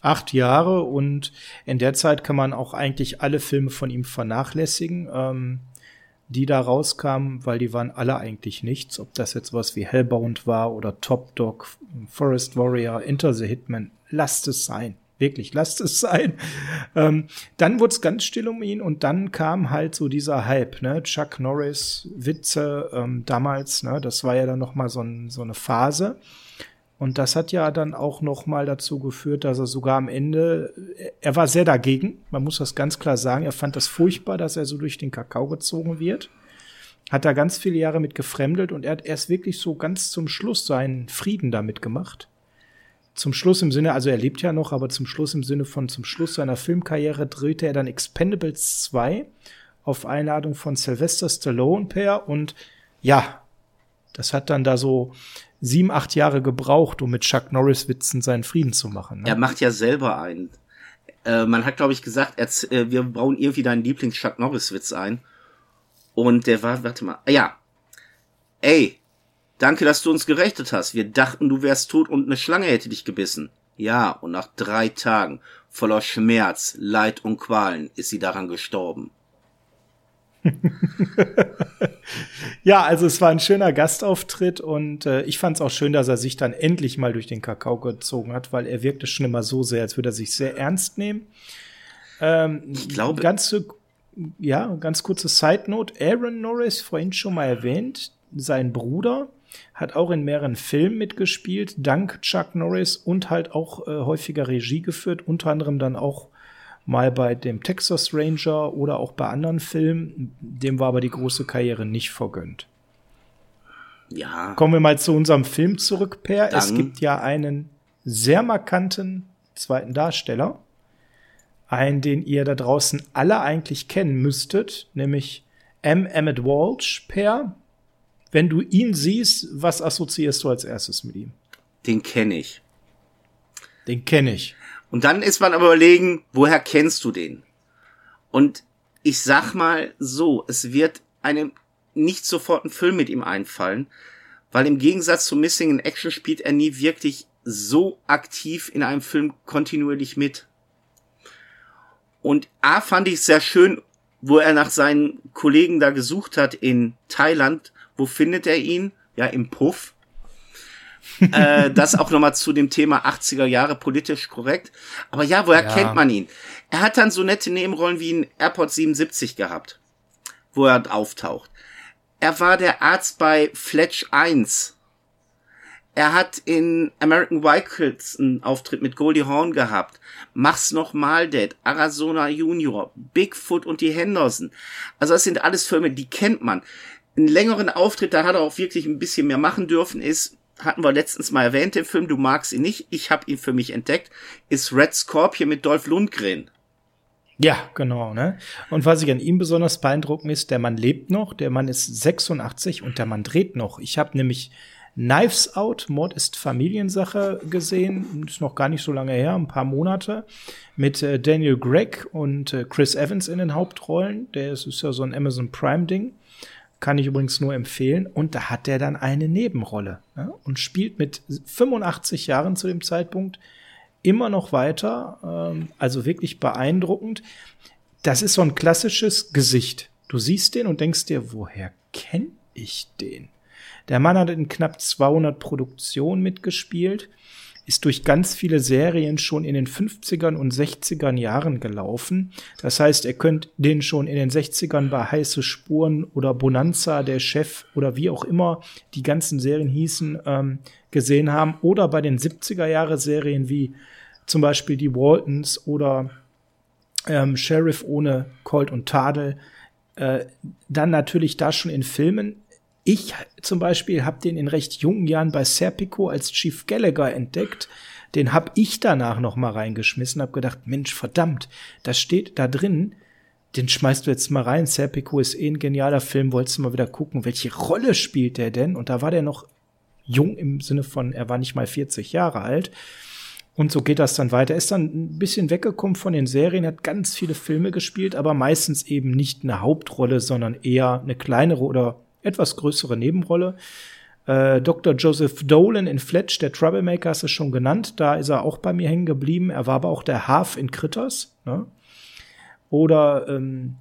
Acht Jahre und in der Zeit kann man auch eigentlich alle Filme von ihm vernachlässigen. Ähm die da rauskamen, weil die waren alle eigentlich nichts. Ob das jetzt was wie Hellbound war oder Top Dog, Forest Warrior, Enter the Hitman, lasst es sein. Wirklich, lasst es sein. Ähm, dann wurde es ganz still um ihn und dann kam halt so dieser Hype, ne? Chuck Norris, Witze ähm, damals, ne? Das war ja dann noch mal so, ein, so eine Phase. Und das hat ja dann auch noch mal dazu geführt, dass er sogar am Ende, er war sehr dagegen, man muss das ganz klar sagen, er fand das furchtbar, dass er so durch den Kakao gezogen wird. Hat da ganz viele Jahre mit gefremdelt und er hat erst wirklich so ganz zum Schluss seinen Frieden damit gemacht zum Schluss im Sinne, also er lebt ja noch, aber zum Schluss im Sinne von zum Schluss seiner Filmkarriere drehte er dann Expendables 2 auf Einladung von Sylvester Stallone per und ja, das hat dann da so sieben, acht Jahre gebraucht, um mit Chuck Norris Witzen seinen Frieden zu machen. Ne? Er macht ja selber einen. Äh, man hat, glaube ich, gesagt, äh, wir bauen irgendwie deinen Lieblings-Chuck Norris-Witz ein. Und der war, warte mal, ja. Ey, Danke, dass du uns gerechnet hast. Wir dachten, du wärst tot und eine Schlange hätte dich gebissen. Ja, und nach drei Tagen voller Schmerz, Leid und Qualen ist sie daran gestorben. ja, also es war ein schöner Gastauftritt und äh, ich fand es auch schön, dass er sich dann endlich mal durch den Kakao gezogen hat, weil er wirkte schon immer so sehr, als würde er sich sehr ernst nehmen. Ähm, ich glaube, ganz, ja, ganz kurze Side Note: Aaron Norris, vorhin schon mal erwähnt, sein Bruder hat auch in mehreren Filmen mitgespielt, dank Chuck Norris und halt auch äh, häufiger Regie geführt, unter anderem dann auch mal bei dem Texas Ranger oder auch bei anderen Filmen. Dem war aber die große Karriere nicht vergönnt. Ja. Kommen wir mal zu unserem Film zurück, Per. Dann. Es gibt ja einen sehr markanten zweiten Darsteller. Einen, den ihr da draußen alle eigentlich kennen müsstet, nämlich M. Emmett Walsh, Per. Wenn du ihn siehst, was assoziierst du als erstes mit ihm? Den kenne ich. Den kenne ich. Und dann ist man aber überlegen, woher kennst du den? Und ich sag mal so, es wird einem nicht sofort ein Film mit ihm einfallen, weil im Gegensatz zu Missing in Action spielt er nie wirklich so aktiv in einem Film kontinuierlich mit. Und A fand ich sehr schön, wo er nach seinen Kollegen da gesucht hat in Thailand, wo findet er ihn? Ja, im Puff. äh, das auch nochmal zu dem Thema 80er Jahre politisch korrekt. Aber ja, woher ja. kennt man ihn? Er hat dann so nette Nebenrollen wie in Airport 77 gehabt, wo er auftaucht. Er war der Arzt bei Fletch 1. Er hat in American Wildcats einen Auftritt mit Goldie Hawn gehabt. Mach's noch mal, Dad. Arizona Junior. Bigfoot und die Henderson. Also das sind alles Filme, die kennt man einen längeren Auftritt, da hat er auch wirklich ein bisschen mehr machen dürfen, ist, hatten wir letztens mal erwähnt, den Film, du magst ihn nicht, ich habe ihn für mich entdeckt, ist Red Scorpion mit Dolph Lundgren. Ja, genau, ne? Und was ich an ihm besonders beeindruckend ist, der Mann lebt noch, der Mann ist 86 und der Mann dreht noch. Ich habe nämlich Knives Out, Mord ist Familiensache gesehen, ist noch gar nicht so lange her, ein paar Monate, mit äh, Daniel Gregg und äh, Chris Evans in den Hauptrollen. Der ist, ist ja so ein Amazon Prime Ding. Kann ich übrigens nur empfehlen. Und da hat er dann eine Nebenrolle ne? und spielt mit 85 Jahren zu dem Zeitpunkt immer noch weiter. Ähm, also wirklich beeindruckend. Das ist so ein klassisches Gesicht. Du siehst den und denkst dir, woher kenne ich den? Der Mann hat in knapp 200 Produktionen mitgespielt ist durch ganz viele Serien schon in den 50ern und 60ern Jahren gelaufen. Das heißt, ihr könnt den schon in den 60ern bei Heiße Spuren oder Bonanza, der Chef oder wie auch immer die ganzen Serien hießen, ähm, gesehen haben. Oder bei den 70er Jahre Serien wie zum Beispiel die Waltons oder ähm, Sheriff ohne Colt und Tadel. Äh, dann natürlich da schon in Filmen. Ich zum Beispiel habe den in recht jungen Jahren bei Serpico als Chief Gallagher entdeckt. Den habe ich danach noch mal reingeschmissen, habe gedacht, Mensch, verdammt, das steht da drin. Den schmeißt du jetzt mal rein. Serpico ist eh ein genialer Film. Wolltest du mal wieder gucken, welche Rolle spielt der denn? Und da war der noch jung im Sinne von, er war nicht mal 40 Jahre alt. Und so geht das dann weiter. Er ist dann ein bisschen weggekommen von den Serien, hat ganz viele Filme gespielt, aber meistens eben nicht eine Hauptrolle, sondern eher eine kleinere oder etwas größere Nebenrolle. Äh, Dr. Joseph Dolan in Fletch, der Troublemaker, hast du schon genannt. Da ist er auch bei mir hängen geblieben. Er war aber auch der Half in Critters. Ne? Oder ähm,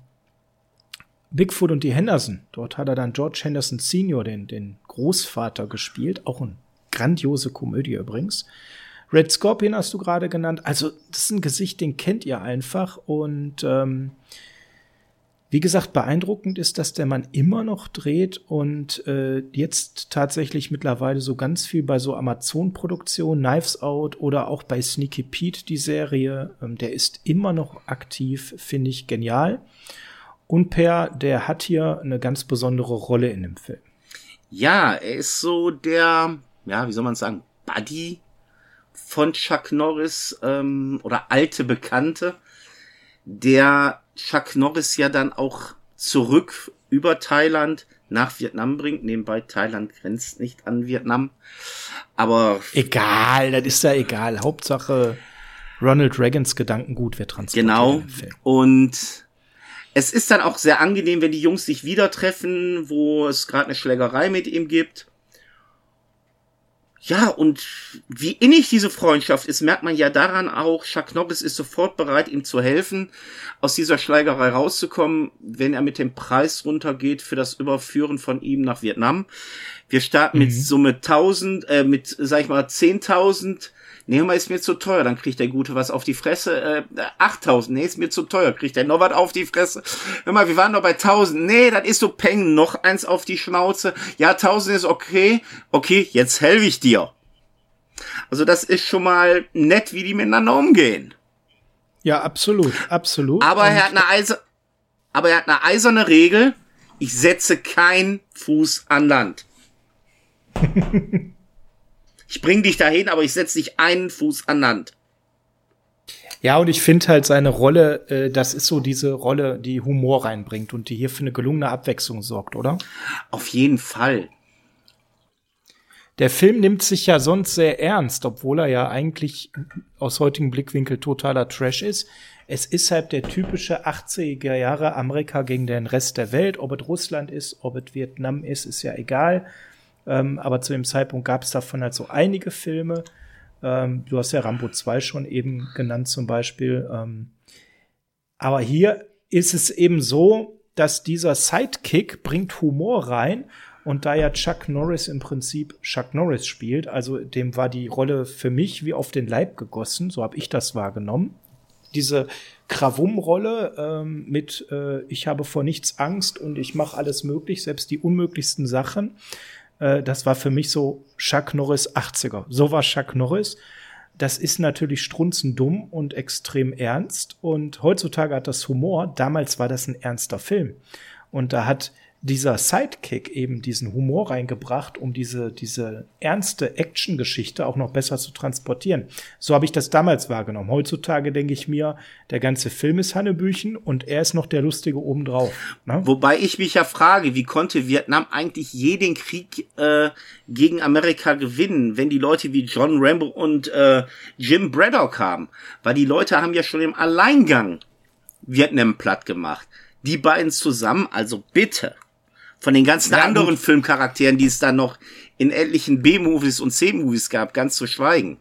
Bigfoot und die Henderson. Dort hat er dann George Henderson Senior, den, den Großvater, gespielt. Auch eine grandiose Komödie übrigens. Red Scorpion hast du gerade genannt. Also, das ist ein Gesicht, den kennt ihr einfach. Und ähm, wie gesagt, beeindruckend ist, dass der Mann immer noch dreht und äh, jetzt tatsächlich mittlerweile so ganz viel bei so Amazon-Produktionen, Knives Out oder auch bei Sneaky Pete, die Serie. Ähm, der ist immer noch aktiv, finde ich genial. Und Per, der hat hier eine ganz besondere Rolle in dem Film. Ja, er ist so der, ja, wie soll man sagen, Buddy von Chuck Norris ähm, oder alte Bekannte, der Chuck Norris ja dann auch zurück über Thailand nach Vietnam bringt. Nebenbei, Thailand grenzt nicht an Vietnam. Aber. Egal, das ist ja egal. Hauptsache, Ronald Reagans Gedankengut wird transportiert. Genau. Und es ist dann auch sehr angenehm, wenn die Jungs sich wieder treffen, wo es gerade eine Schlägerei mit ihm gibt. Ja, und wie innig diese Freundschaft ist, merkt man ja daran auch, Chuck Norris ist sofort bereit, ihm zu helfen, aus dieser Schlägerei rauszukommen, wenn er mit dem Preis runtergeht für das Überführen von ihm nach Vietnam. Wir starten mhm. mit Summe 1000, äh, mit, sag ich mal, 10.000 nee, hör mal, ist mir zu teuer, dann kriegt der Gute was auf die Fresse, äh, 8000, nee, ist mir zu teuer, kriegt der noch was auf die Fresse, hör mal, wir waren noch bei 1000, nee, das ist so peng, noch eins auf die Schnauze, ja, 1000 ist okay, okay, jetzt helfe ich dir. Also das ist schon mal nett, wie die miteinander umgehen. Ja, absolut, absolut. Aber er hat eine Eiser aber er hat eine eiserne Regel, ich setze keinen Fuß an Land. Ich bring dich dahin, aber ich setze dich einen Fuß an Land. Ja, und ich finde halt seine Rolle, äh, das ist so diese Rolle, die Humor reinbringt und die hier für eine gelungene Abwechslung sorgt, oder? Auf jeden Fall. Der Film nimmt sich ja sonst sehr ernst, obwohl er ja eigentlich aus heutigem Blickwinkel totaler Trash ist. Es ist halt der typische 80er Jahre Amerika gegen den Rest der Welt. Ob es Russland ist, ob es Vietnam ist, ist ja egal. Ähm, aber zu dem Zeitpunkt gab es davon halt so einige Filme. Ähm, du hast ja Rambo 2 schon eben genannt zum Beispiel. Ähm, aber hier ist es eben so, dass dieser Sidekick bringt Humor rein und da ja Chuck Norris im Prinzip Chuck Norris spielt, also dem war die Rolle für mich wie auf den Leib gegossen, so habe ich das wahrgenommen. Diese Krawum-Rolle ähm, mit äh, ich habe vor nichts Angst und ich mache alles möglich, selbst die unmöglichsten Sachen. Äh, das war für mich so Chuck Norris 80er. So war Chuck Norris. Das ist natürlich strunzendumm und extrem ernst. Und heutzutage hat das Humor. Damals war das ein ernster Film. Und da hat dieser Sidekick eben diesen Humor reingebracht, um diese, diese ernste Action-Geschichte auch noch besser zu transportieren. So habe ich das damals wahrgenommen. Heutzutage denke ich mir, der ganze Film ist Hannebüchen und er ist noch der Lustige obendrauf. Ne? Wobei ich mich ja frage, wie konnte Vietnam eigentlich jeden Krieg äh, gegen Amerika gewinnen, wenn die Leute wie John Rambo und äh, Jim Braddock haben? Weil die Leute haben ja schon im Alleingang Vietnam platt gemacht. Die beiden zusammen, also bitte. Von den ganzen ja, anderen gut. Filmcharakteren, die es dann noch in etlichen B-Movies und C-Movies gab, ganz zu schweigen.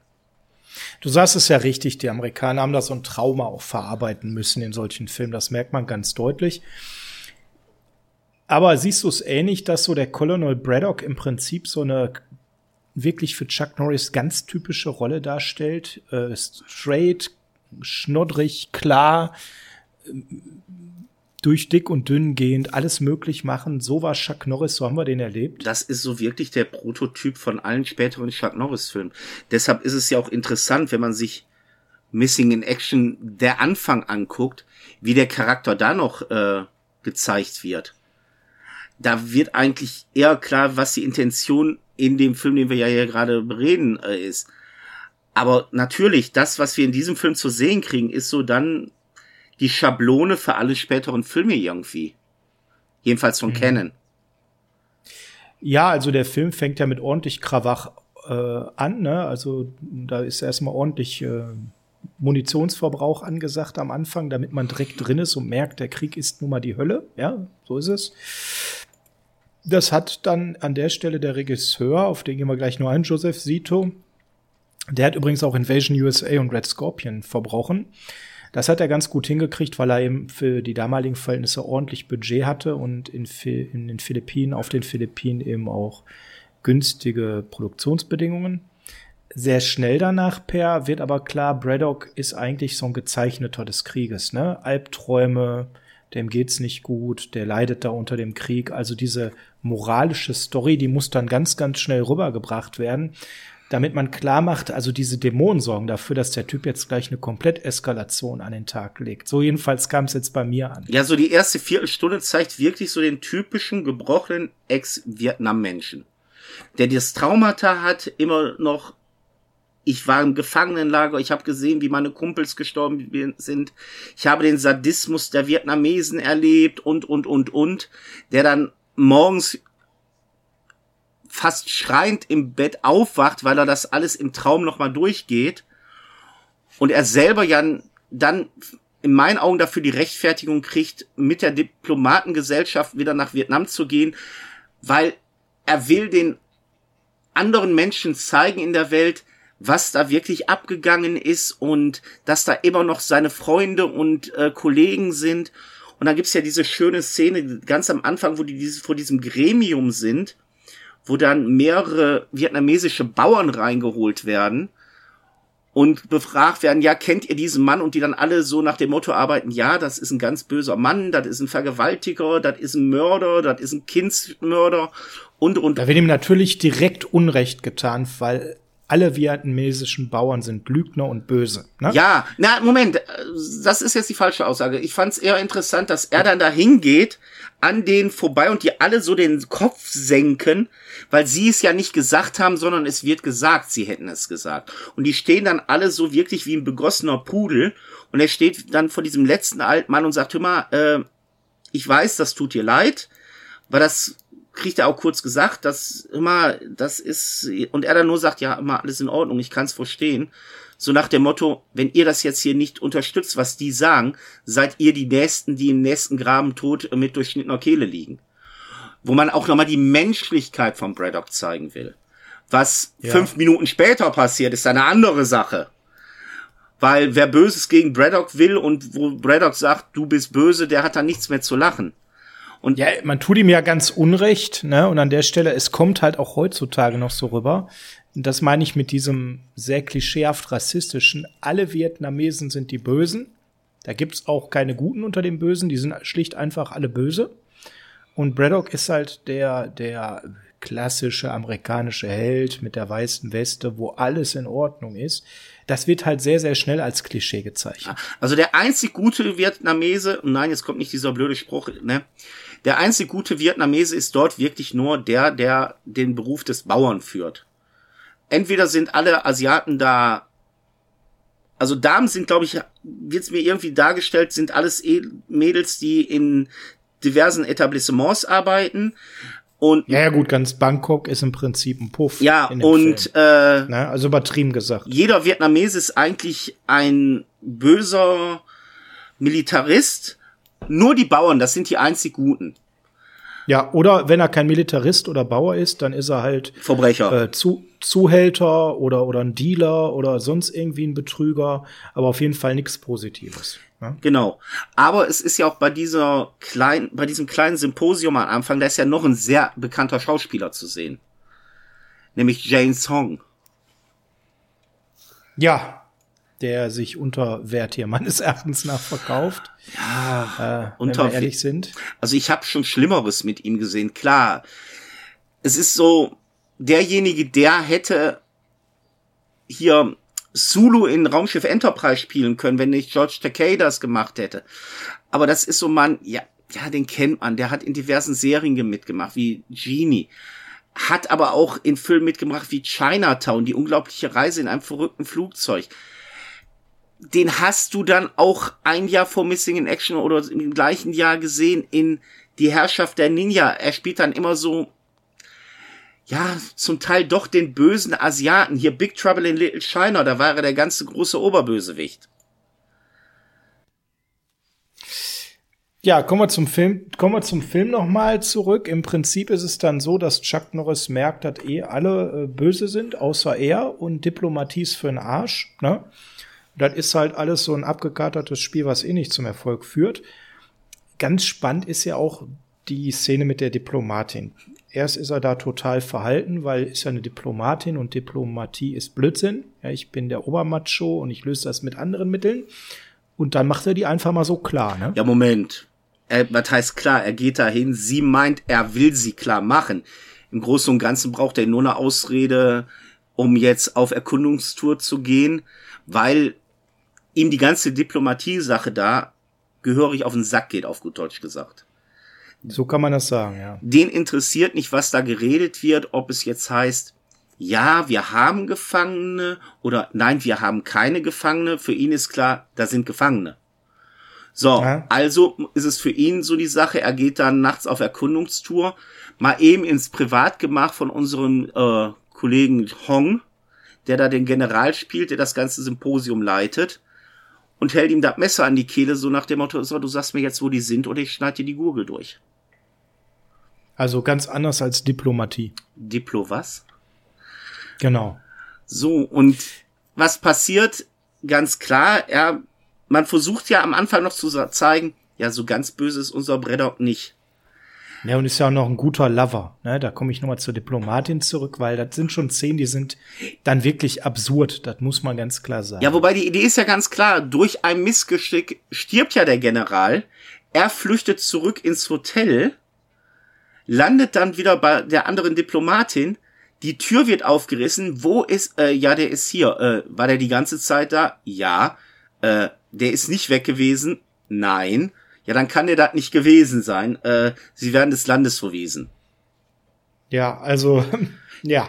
Du sagst es ja richtig, die Amerikaner haben da so ein Trauma auch verarbeiten müssen in solchen Filmen. Das merkt man ganz deutlich. Aber siehst du es ähnlich, dass so der Colonel Braddock im Prinzip so eine wirklich für Chuck Norris ganz typische Rolle darstellt? Äh, straight, schnoddrig, klar, durch dick und dünn gehend alles möglich machen. So war Chuck Norris, so haben wir den erlebt. Das ist so wirklich der Prototyp von allen späteren Chuck Norris-Filmen. Deshalb ist es ja auch interessant, wenn man sich Missing in Action der Anfang anguckt, wie der Charakter da noch äh, gezeigt wird. Da wird eigentlich eher klar, was die Intention in dem Film, den wir ja hier gerade bereden, äh, ist. Aber natürlich, das, was wir in diesem Film zu sehen kriegen, ist so dann die Schablone für alle späteren Filme irgendwie. Jedenfalls von mhm. Canon. Ja, also der Film fängt ja mit ordentlich Krawach äh, an, ne? Also da ist erstmal ordentlich äh, Munitionsverbrauch angesagt am Anfang, damit man direkt drin ist und merkt, der Krieg ist nun mal die Hölle. Ja, so ist es. Das hat dann an der Stelle der Regisseur, auf den gehen wir gleich nur ein, Joseph Sito. Der hat übrigens auch Invasion USA und Red Scorpion verbrochen. Das hat er ganz gut hingekriegt, weil er eben für die damaligen Verhältnisse ordentlich Budget hatte und in, in den Philippinen, auf den Philippinen eben auch günstige Produktionsbedingungen. sehr schnell danach, Per, wird aber klar, Braddock ist eigentlich so ein Gezeichneter des Krieges, ne? Albträume, dem geht's nicht gut, der leidet da unter dem Krieg. Also diese moralische Story, die muss dann ganz, ganz schnell rübergebracht werden, damit man klar macht, also diese Dämonen sorgen dafür, dass der Typ jetzt gleich eine Komplett-Eskalation an den Tag legt. So jedenfalls kam es jetzt bei mir an. Ja, so die erste Viertelstunde zeigt wirklich so den typischen gebrochenen Ex-Vietnam-Menschen, der das Traumata hat, immer noch ich war im Gefangenenlager, ich habe gesehen, wie meine Kumpels gestorben sind. Ich habe den Sadismus der Vietnamesen erlebt und, und, und, und, der dann morgens fast schreiend im Bett aufwacht, weil er das alles im Traum nochmal durchgeht. Und er selber ja dann in meinen Augen dafür die Rechtfertigung kriegt, mit der Diplomatengesellschaft wieder nach Vietnam zu gehen, weil er will den anderen Menschen zeigen in der Welt, was da wirklich abgegangen ist und dass da immer noch seine Freunde und äh, Kollegen sind. Und dann gibt's ja diese schöne Szene ganz am Anfang, wo die dieses, vor diesem Gremium sind, wo dann mehrere vietnamesische Bauern reingeholt werden und befragt werden, ja, kennt ihr diesen Mann? Und die dann alle so nach dem Motto arbeiten, ja, das ist ein ganz böser Mann, das ist ein Vergewaltiger, das ist ein Mörder, das ist ein Kindsmörder und, und. Da wird ihm natürlich direkt Unrecht getan, weil alle vietnamesischen Bauern sind Lügner und böse. Ne? Ja, na, Moment, das ist jetzt die falsche Aussage. Ich fand es eher interessant, dass er dann da hingeht, an denen vorbei und die alle so den Kopf senken, weil sie es ja nicht gesagt haben, sondern es wird gesagt, sie hätten es gesagt. Und die stehen dann alle so wirklich wie ein begossener Pudel und er steht dann vor diesem letzten alten Mann und sagt, hör mal, äh, ich weiß, das tut dir leid, weil das kriegt er auch kurz gesagt, dass immer, das ist, und er dann nur sagt, ja, immer alles in Ordnung, ich kann es verstehen. So nach dem Motto, wenn ihr das jetzt hier nicht unterstützt, was die sagen, seid ihr die Nächsten, die im nächsten Graben tot mit durchschnittener Kehle liegen. Wo man auch nochmal die Menschlichkeit von Braddock zeigen will. Was ja. fünf Minuten später passiert, ist eine andere Sache. Weil wer Böses gegen Braddock will und wo Braddock sagt, du bist böse, der hat da nichts mehr zu lachen. Und ja, man tut ihm ja ganz unrecht, ne? Und an der Stelle, es kommt halt auch heutzutage noch so rüber. Das meine ich mit diesem sehr klischeehaft rassistischen. Alle Vietnamesen sind die Bösen. Da gibt's auch keine Guten unter den Bösen. Die sind schlicht einfach alle böse. Und Braddock ist halt der, der klassische amerikanische Held mit der weißen Weste, wo alles in Ordnung ist. Das wird halt sehr, sehr schnell als Klischee gezeichnet. Also der einzig gute Vietnamese, nein, jetzt kommt nicht dieser blöde Spruch, ne? Der einzig gute Vietnamese ist dort wirklich nur der, der den Beruf des Bauern führt. Entweder sind alle Asiaten da, also Damen sind, glaube ich, wird es mir irgendwie dargestellt, sind alles e Mädels, die in diversen Etablissements arbeiten. Und ja, ja, gut, ganz Bangkok ist im Prinzip ein Puff. Ja, und äh, Na, also übertrieben gesagt. Jeder Vietnamese ist eigentlich ein böser Militarist, nur die Bauern, das sind die einzig Guten. Ja, oder wenn er kein Militarist oder Bauer ist, dann ist er halt Verbrecher. Äh, zu, Zuhälter oder, oder ein Dealer oder sonst irgendwie ein Betrüger, aber auf jeden Fall nichts Positives. Ja? Genau. Aber es ist ja auch bei dieser kleinen, bei diesem kleinen Symposium am Anfang, da ist ja noch ein sehr bekannter Schauspieler zu sehen. Nämlich Jane Song. Ja, der sich unter Wert hier meines Erachtens nach verkauft. Ja, äh, unter wenn wir ehrlich sind. Also ich habe schon Schlimmeres mit ihm gesehen. Klar, es ist so derjenige, der hätte hier Zulu in Raumschiff Enterprise spielen können, wenn nicht George Takei das gemacht hätte. Aber das ist so man, ja, ja, den kennt man. Der hat in diversen Serien mitgemacht, wie Genie. Hat aber auch in Filmen mitgemacht wie Chinatown, die unglaubliche Reise in einem verrückten Flugzeug den hast du dann auch ein Jahr vor Missing in Action oder im gleichen Jahr gesehen in Die Herrschaft der Ninja. Er spielt dann immer so, ja, zum Teil doch den bösen Asiaten. Hier Big Trouble in Little China, da war er der ganze große Oberbösewicht. Ja, kommen wir zum Film, kommen wir zum Film nochmal zurück. Im Prinzip ist es dann so, dass Chuck Norris merkt, dass eh alle äh, böse sind, außer er und Diplomatie ist für den Arsch, ne? Das ist halt alles so ein abgekatertes Spiel, was eh nicht zum Erfolg führt. Ganz spannend ist ja auch die Szene mit der Diplomatin. Erst ist er da total verhalten, weil ist ja eine Diplomatin und Diplomatie ist Blödsinn. Ja, ich bin der Obermacho und ich löse das mit anderen Mitteln. Und dann macht er die einfach mal so klar, ne? Ja, Moment. Er, was heißt klar? Er geht dahin. Sie meint, er will sie klar machen. Im Großen und Ganzen braucht er nur eine Ausrede, um jetzt auf Erkundungstour zu gehen, weil ihm die ganze Diplomatie-Sache da gehörig auf den Sack geht, auf gut Deutsch gesagt. So kann man das sagen, ja. Den interessiert nicht, was da geredet wird, ob es jetzt heißt, ja, wir haben Gefangene oder nein, wir haben keine Gefangene. Für ihn ist klar, da sind Gefangene. So, ja. also ist es für ihn so die Sache, er geht dann nachts auf Erkundungstour, mal eben ins Privatgemach von unserem äh, Kollegen Hong, der da den General spielt, der das ganze Symposium leitet und hält ihm das Messer an die Kehle, so nach dem Motto, so, du sagst mir jetzt, wo die sind oder ich schneide dir die Gurgel durch. Also ganz anders als Diplomatie. Diplo was? Genau. So, und was passiert? Ganz klar, er, man versucht ja am Anfang noch zu zeigen, ja, so ganz böse ist unser Braddock nicht. Ja, und ist ja auch noch ein guter Lover. Ne? Da komme ich nochmal zur Diplomatin zurück, weil das sind schon Szenen, die sind dann wirklich absurd. Das muss man ganz klar sagen. Ja, wobei die Idee ist ja ganz klar. Durch ein Missgeschick stirbt ja der General. Er flüchtet zurück ins Hotel, landet dann wieder bei der anderen Diplomatin. Die Tür wird aufgerissen. Wo ist, äh, ja, der ist hier. Äh, war der die ganze Zeit da? Ja. Äh, der ist nicht weg gewesen. Nein ja, dann kann der das nicht gewesen sein. Äh, sie werden des Landes verwiesen. Ja, also, ja.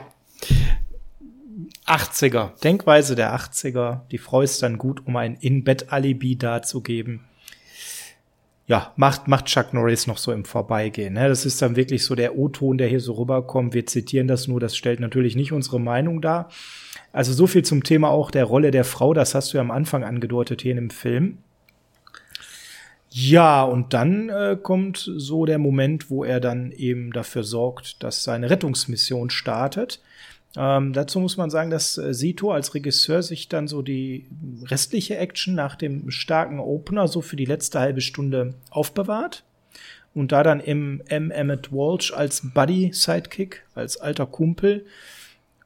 80er, Denkweise der 80er. Die Frau ist dann gut, um ein In-Bett-Alibi darzugeben. Ja, macht, macht Chuck Norris noch so im Vorbeigehen. Ne? Das ist dann wirklich so der O-Ton, der hier so rüberkommt. Wir zitieren das nur, das stellt natürlich nicht unsere Meinung dar. Also so viel zum Thema auch der Rolle der Frau, das hast du ja am Anfang angedeutet hier in dem Film. Ja, und dann äh, kommt so der Moment, wo er dann eben dafür sorgt, dass seine Rettungsmission startet. Ähm, dazu muss man sagen, dass äh, Sito als Regisseur sich dann so die restliche Action nach dem starken Opener so für die letzte halbe Stunde aufbewahrt und da dann im M. Emmett Walsh als Buddy-Sidekick, als alter Kumpel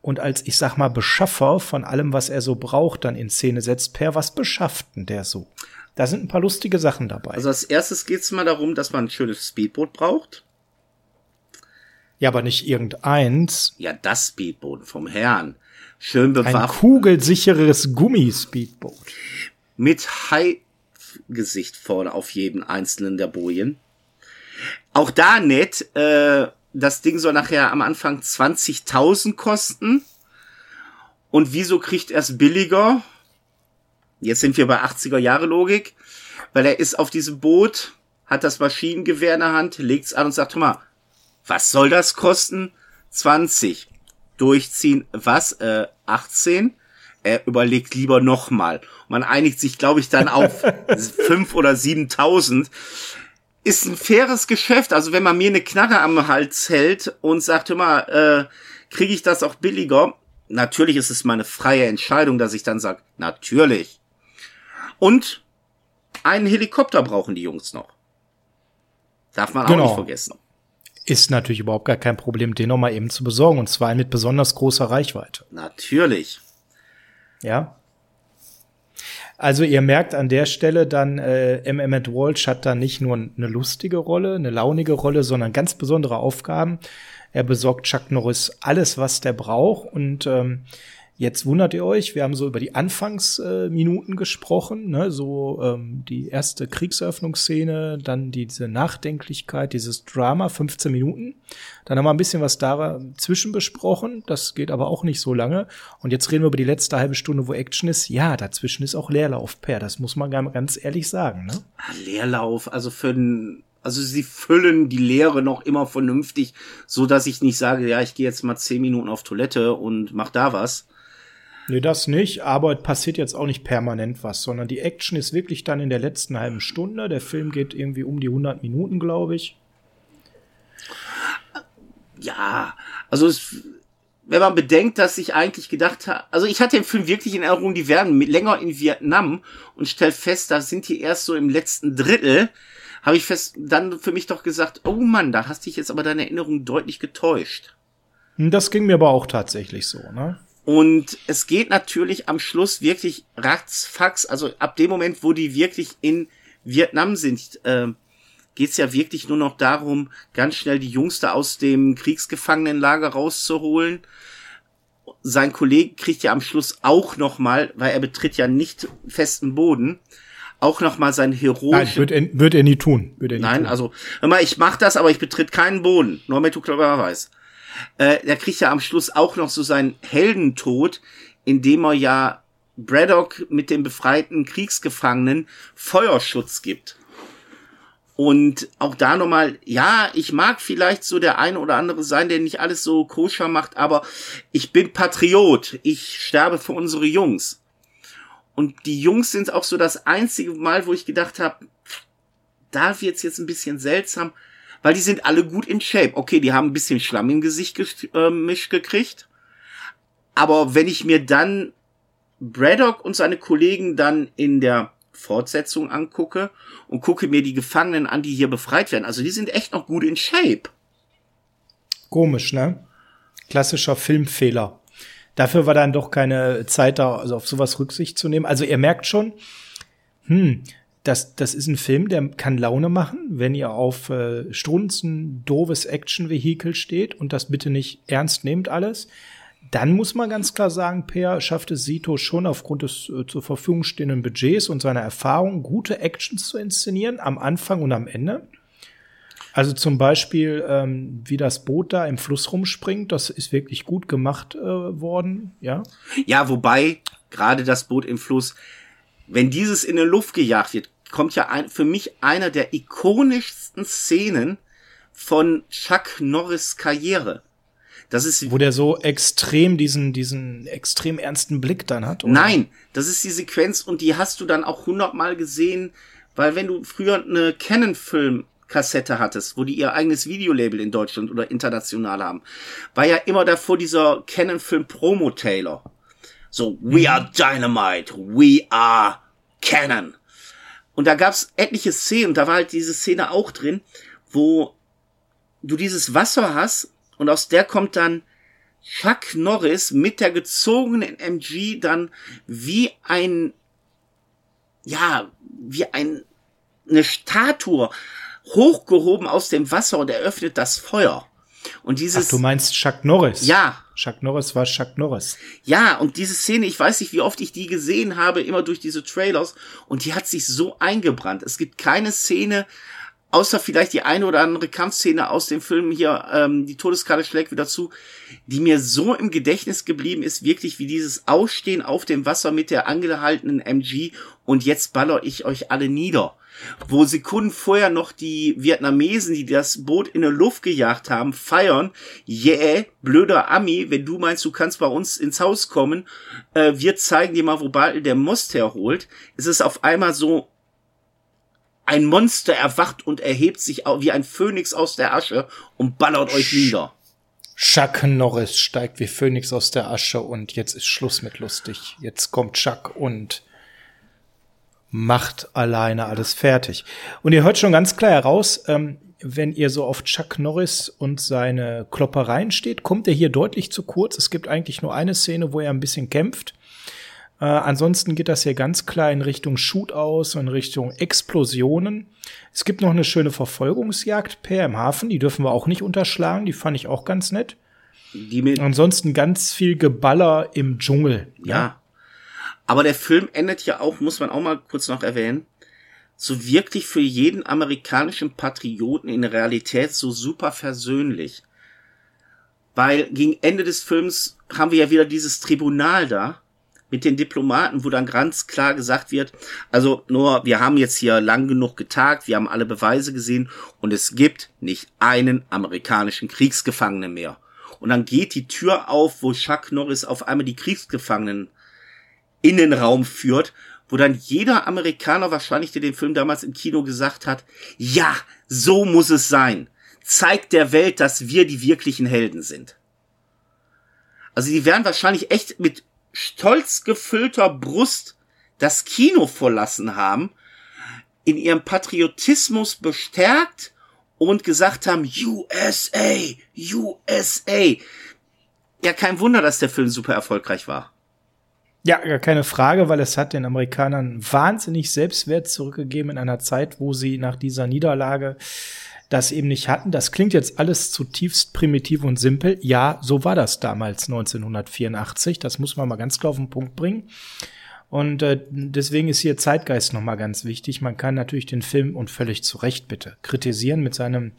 und als, ich sag mal, Beschaffer von allem, was er so braucht, dann in Szene setzt. Per, was beschafft denn der so? Da sind ein paar lustige Sachen dabei. Also als erstes geht es mal darum, dass man ein schönes Speedboot braucht. Ja, aber nicht irgendeins. Ja, das Speedboot vom Herrn. Schön bewaffnet. Ein kugelsicheres Gummispeedboot. Mit Hai-Gesicht vorne auf jeden einzelnen der Bojen. Auch da nett, äh, das Ding soll nachher am Anfang 20.000 kosten. Und wieso kriegt er es billiger? Jetzt sind wir bei 80er Jahre Logik, weil er ist auf diesem Boot, hat das Maschinengewehr in der Hand, legt's an und sagt, hör mal, was soll das kosten? 20. Durchziehen, was? Äh, 18? Er überlegt lieber nochmal. Man einigt sich, glaube ich, dann auf 5 oder 7.000. Ist ein faires Geschäft. Also wenn man mir eine Knarre am Hals hält und sagt, hör mal, äh, kriege ich das auch billiger? Natürlich ist es meine freie Entscheidung, dass ich dann sage, natürlich. Und einen Helikopter brauchen die Jungs noch. Darf man genau. auch nicht vergessen. Ist natürlich überhaupt gar kein Problem, den noch mal eben zu besorgen. Und zwar mit besonders großer Reichweite. Natürlich. Ja. Also ihr merkt an der Stelle dann, äh, M. Emmett Walsh hat da nicht nur eine lustige Rolle, eine launige Rolle, sondern ganz besondere Aufgaben. Er besorgt Chuck Norris alles, was der braucht und ähm, Jetzt wundert ihr euch, wir haben so über die Anfangsminuten gesprochen, ne? so ähm, die erste Kriegseröffnungsszene, dann diese Nachdenklichkeit, dieses Drama, 15 Minuten. Dann haben wir ein bisschen was dazwischen besprochen, das geht aber auch nicht so lange. Und jetzt reden wir über die letzte halbe Stunde, wo Action ist. Ja, dazwischen ist auch Leerlauf, Per, das muss man ganz ehrlich sagen. Ne? Ah, Leerlauf, also für ein also sie füllen die Lehre noch immer vernünftig, so dass ich nicht sage, ja, ich gehe jetzt mal zehn Minuten auf Toilette und mach da was. Nee, das nicht, aber es passiert jetzt auch nicht permanent was, sondern die Action ist wirklich dann in der letzten halben Stunde. Der Film geht irgendwie um die 100 Minuten, glaube ich. Ja, also es, wenn man bedenkt, dass ich eigentlich gedacht habe, also ich hatte den Film wirklich in Erinnerung, die werden länger in Vietnam und stellt fest, da sind die erst so im letzten Drittel, habe ich fest dann für mich doch gesagt, oh Mann, da hast dich jetzt aber deine Erinnerung deutlich getäuscht. Das ging mir aber auch tatsächlich so, ne? Und es geht natürlich am Schluss wirklich ratzfax, also ab dem Moment, wo die wirklich in Vietnam sind, äh, geht es ja wirklich nur noch darum, ganz schnell die Jungs da aus dem Kriegsgefangenenlager rauszuholen. Sein Kollege kriegt ja am Schluss auch noch mal, weil er betritt ja nicht festen Boden, auch noch mal sein heroischen... Nein, wird er, wird er nie tun. Wird er nie Nein, tun. also, hör mal, ich mach das, aber ich betritt keinen Boden. Du klar weißt. Äh, er kriegt ja am Schluss auch noch so seinen Heldentod, indem er ja Braddock mit dem befreiten Kriegsgefangenen Feuerschutz gibt. Und auch da nochmal, ja, ich mag vielleicht so der eine oder andere sein, der nicht alles so koscher macht, aber ich bin Patriot. Ich sterbe für unsere Jungs. Und die Jungs sind auch so das einzige Mal, wo ich gedacht habe, da wird's jetzt ein bisschen seltsam, weil die sind alle gut in Shape. Okay, die haben ein bisschen Schlamm im Gesicht gemischt äh, gekriegt. Aber wenn ich mir dann Braddock und seine Kollegen dann in der Fortsetzung angucke und gucke mir die Gefangenen an, die hier befreit werden. Also die sind echt noch gut in Shape. Komisch, ne? Klassischer Filmfehler. Dafür war dann doch keine Zeit da, also auf sowas Rücksicht zu nehmen. Also ihr merkt schon, hm, das, das ist ein Film, der kann Laune machen, wenn ihr auf äh, strunzen, doofes Action-Vehikel steht und das bitte nicht ernst nehmt alles. Dann muss man ganz klar sagen, Per schafft es Sito schon aufgrund des äh, zur Verfügung stehenden Budgets und seiner Erfahrung, gute Actions zu inszenieren, am Anfang und am Ende. Also zum Beispiel, ähm, wie das Boot da im Fluss rumspringt, das ist wirklich gut gemacht äh, worden, ja. Ja, wobei gerade das Boot im Fluss, wenn dieses in der Luft gejagt wird, kommt ja ein, für mich einer der ikonischsten Szenen von Chuck Norris Karriere. Das ist wo der so extrem diesen diesen extrem ernsten Blick dann hat. Oder? Nein, das ist die Sequenz und die hast du dann auch hundertmal gesehen, weil wenn du früher eine Canon-Film Kassette hattest, wo die ihr eigenes Videolabel in Deutschland oder international haben, war ja immer davor dieser Canon-Film Promo-Taylor. So, we are Dynamite, we are Canon. Und da gab's etliche Szenen, da war halt diese Szene auch drin, wo du dieses Wasser hast und aus der kommt dann Chuck Norris mit der gezogenen MG dann wie ein, ja, wie ein, eine Statue hochgehoben aus dem Wasser und eröffnet das Feuer. Und dieses. Ach, du meinst Chuck Norris? Ja. Chuck Norris war Chuck Norris. Ja, und diese Szene, ich weiß nicht, wie oft ich die gesehen habe, immer durch diese Trailers, und die hat sich so eingebrannt. Es gibt keine Szene, außer vielleicht die eine oder andere Kampfszene aus dem Film hier, ähm, die Todeskarte schlägt wieder zu, die mir so im Gedächtnis geblieben ist, wirklich wie dieses Ausstehen auf dem Wasser mit der angehaltenen MG und jetzt baller ich euch alle nieder. Wo Sekunden vorher noch die Vietnamesen, die das Boot in der Luft gejagt haben, feiern, yeah, blöder Ami, wenn du meinst, du kannst bei uns ins Haus kommen, äh, wir zeigen dir mal, wo bald der Most herholt, es ist auf einmal so, ein Monster erwacht und erhebt sich wie ein Phönix aus der Asche und ballert euch nieder. Chuck Norris steigt wie Phönix aus der Asche und jetzt ist Schluss mit lustig. Jetzt kommt Chuck und macht alleine alles fertig. Und ihr hört schon ganz klar heraus, ähm, wenn ihr so auf Chuck Norris und seine Kloppereien steht, kommt er hier deutlich zu kurz. Es gibt eigentlich nur eine Szene, wo er ein bisschen kämpft. Äh, ansonsten geht das hier ganz klar in Richtung Shootouts und in Richtung Explosionen. Es gibt noch eine schöne Verfolgungsjagd per im Hafen, die dürfen wir auch nicht unterschlagen, die fand ich auch ganz nett. Ansonsten ganz viel Geballer im Dschungel. Ja. Aber der Film endet ja auch, muss man auch mal kurz noch erwähnen, so wirklich für jeden amerikanischen Patrioten in der Realität so super versöhnlich. Weil gegen Ende des Films haben wir ja wieder dieses Tribunal da, mit den Diplomaten, wo dann ganz klar gesagt wird, also nur, wir haben jetzt hier lang genug getagt, wir haben alle Beweise gesehen und es gibt nicht einen amerikanischen Kriegsgefangenen mehr. Und dann geht die Tür auf, wo Chuck Norris auf einmal die Kriegsgefangenen in den Raum führt, wo dann jeder Amerikaner wahrscheinlich, der den Film damals im Kino gesagt hat, ja, so muss es sein. Zeigt der Welt, dass wir die wirklichen Helden sind. Also die werden wahrscheinlich echt mit stolz gefüllter Brust das Kino verlassen haben, in ihrem Patriotismus bestärkt und gesagt haben, USA, USA. Ja, kein Wunder, dass der Film super erfolgreich war. Ja, gar keine Frage, weil es hat den Amerikanern wahnsinnig Selbstwert zurückgegeben in einer Zeit, wo sie nach dieser Niederlage das eben nicht hatten. Das klingt jetzt alles zutiefst primitiv und simpel. Ja, so war das damals 1984. Das muss man mal ganz klar auf den Punkt bringen. Und äh, deswegen ist hier Zeitgeist nochmal ganz wichtig. Man kann natürlich den Film und völlig zu Recht bitte kritisieren mit seinem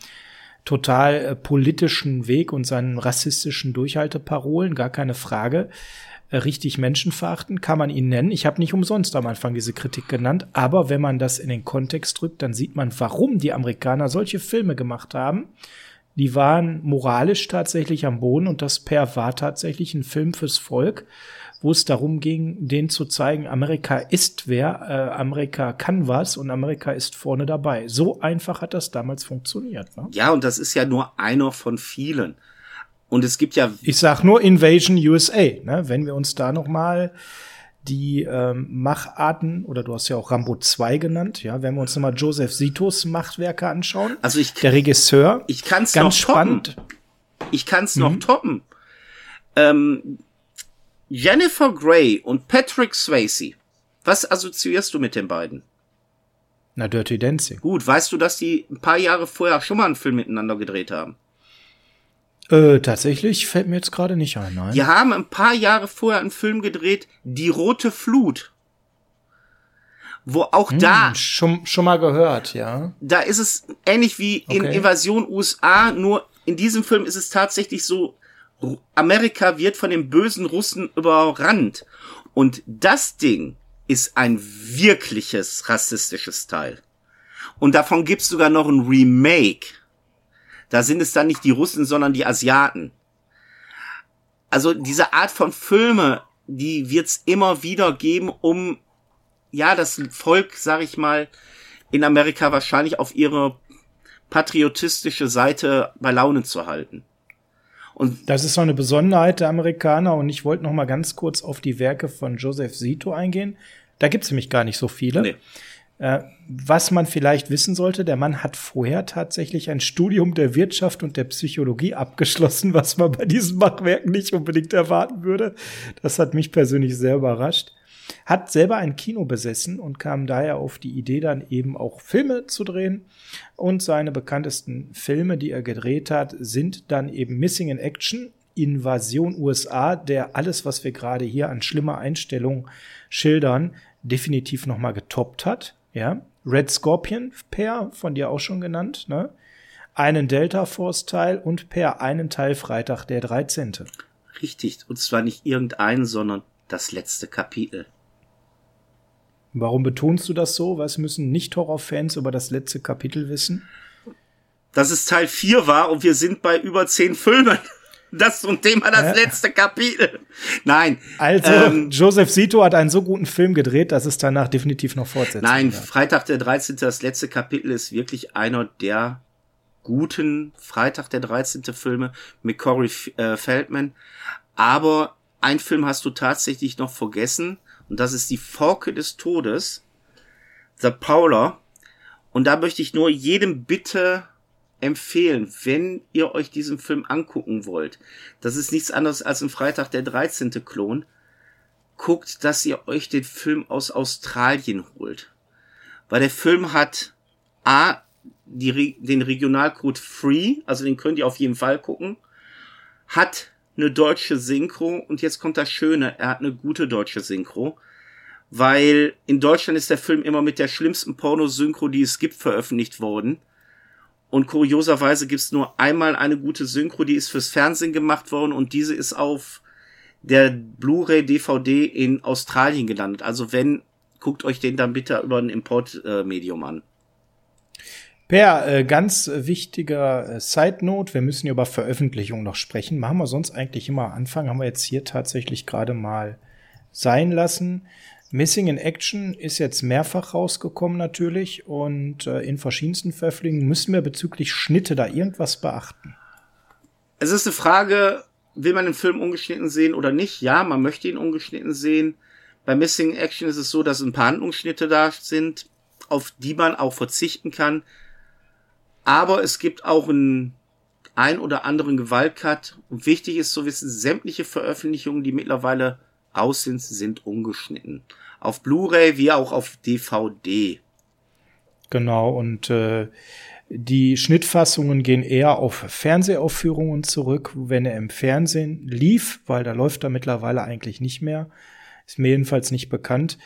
total äh, politischen Weg und seinen rassistischen Durchhalteparolen, gar keine Frage. Äh, richtig menschenverachten kann man ihn nennen. Ich habe nicht umsonst am Anfang diese Kritik genannt, aber wenn man das in den Kontext drückt, dann sieht man, warum die Amerikaner solche Filme gemacht haben. Die waren moralisch tatsächlich am Boden und das Per war tatsächlich ein Film fürs Volk wo es darum ging, denen zu zeigen, Amerika ist wer, äh, Amerika kann was und Amerika ist vorne dabei. So einfach hat das damals funktioniert. Ne? Ja, und das ist ja nur einer von vielen. Und es gibt ja. Ich sag nur Invasion USA, ne? Wenn wir uns da noch mal die ähm, Macharten, oder du hast ja auch Rambo 2 genannt, ja, wenn wir uns nochmal Joseph Sitos Machtwerke anschauen. Also ich, der Regisseur. Ich kann's ganz noch spannend. Toppen. Ich kann's mhm. noch toppen. Ähm, Jennifer Grey und Patrick Swayze. Was assoziierst du mit den beiden? Na, Dirty Dancing. Gut, weißt du, dass die ein paar Jahre vorher schon mal einen Film miteinander gedreht haben? Äh, tatsächlich fällt mir jetzt gerade nicht ein, nein. Die haben ein paar Jahre vorher einen Film gedreht, Die Rote Flut. Wo auch hm, da. Schon, schon mal gehört, ja. Da ist es ähnlich wie in okay. Invasion USA, nur in diesem Film ist es tatsächlich so, Amerika wird von den bösen Russen überrannt. Und das Ding ist ein wirkliches rassistisches Teil. Und davon gibt's sogar noch ein Remake. Da sind es dann nicht die Russen, sondern die Asiaten. Also diese Art von Filme, die wird's immer wieder geben, um ja das Volk, sag ich mal, in Amerika wahrscheinlich auf ihre patriotistische Seite bei Laune zu halten. Und das ist so eine Besonderheit der Amerikaner und ich wollte noch mal ganz kurz auf die Werke von Joseph Zito eingehen. Da gibt's nämlich gar nicht so viele. Nee. Äh, was man vielleicht wissen sollte, der Mann hat vorher tatsächlich ein Studium der Wirtschaft und der Psychologie abgeschlossen, was man bei diesen Machwerken nicht unbedingt erwarten würde. Das hat mich persönlich sehr überrascht hat selber ein Kino besessen und kam daher auf die Idee, dann eben auch Filme zu drehen. Und seine bekanntesten Filme, die er gedreht hat, sind dann eben Missing in Action, Invasion USA, der alles, was wir gerade hier an schlimmer Einstellung schildern, definitiv nochmal getoppt hat. Ja, Red Scorpion, Per, von dir auch schon genannt, ne? Einen Delta Force Teil und Per einen Teil Freitag der 13. Richtig, und zwar nicht irgendeinen, sondern das letzte Kapitel. Warum betonst du das so? Was müssen Nicht-Horror-Fans über das letzte Kapitel wissen? Dass es Teil 4 war und wir sind bei über 10 Filmen. Das zum Thema das ja. letzte Kapitel. Nein. Also, ähm, Joseph Sito hat einen so guten Film gedreht, dass es danach definitiv noch fortsetzt. Nein, hat. Freitag der 13. das letzte Kapitel ist wirklich einer der guten Freitag der 13. Filme mit Corey äh, Feldman. Aber ein Film hast du tatsächlich noch vergessen. Und das ist die Forke des Todes, The Paula. Und da möchte ich nur jedem bitte empfehlen, wenn ihr euch diesen Film angucken wollt. Das ist nichts anderes als ein Freitag der 13. Klon. Guckt, dass ihr euch den Film aus Australien holt. Weil der Film hat A, die, den Regionalcode Free, also den könnt ihr auf jeden Fall gucken. Hat eine deutsche Synchro und jetzt kommt das Schöne, er hat eine gute deutsche Synchro, weil in Deutschland ist der Film immer mit der schlimmsten Pornosynchro, die es gibt, veröffentlicht worden. Und kurioserweise gibt's nur einmal eine gute Synchro, die ist fürs Fernsehen gemacht worden und diese ist auf der Blu-ray DVD in Australien gelandet. Also wenn, guckt euch den dann bitte über ein Importmedium an. Per, äh, ganz wichtiger äh, Side Note, wir müssen über Veröffentlichung noch sprechen. Machen wir sonst eigentlich immer Anfang, haben wir jetzt hier tatsächlich gerade mal sein lassen. Missing in Action ist jetzt mehrfach rausgekommen natürlich und äh, in verschiedensten Veröffentlichungen müssen wir bezüglich Schnitte da irgendwas beachten. Es ist eine Frage, will man den Film ungeschnitten sehen oder nicht? Ja, man möchte ihn ungeschnitten sehen. Bei Missing Action ist es so, dass ein paar Handlungsschnitte da sind, auf die man auch verzichten kann. Aber es gibt auch einen ein oder anderen Gewaltcut. Und wichtig ist zu wissen, sämtliche Veröffentlichungen, die mittlerweile sind, sind ungeschnitten. Auf Blu-ray wie auch auf DVD. Genau, und äh, die Schnittfassungen gehen eher auf Fernsehaufführungen zurück, wenn er im Fernsehen lief, weil da läuft er mittlerweile eigentlich nicht mehr. Ist mir jedenfalls nicht bekannt.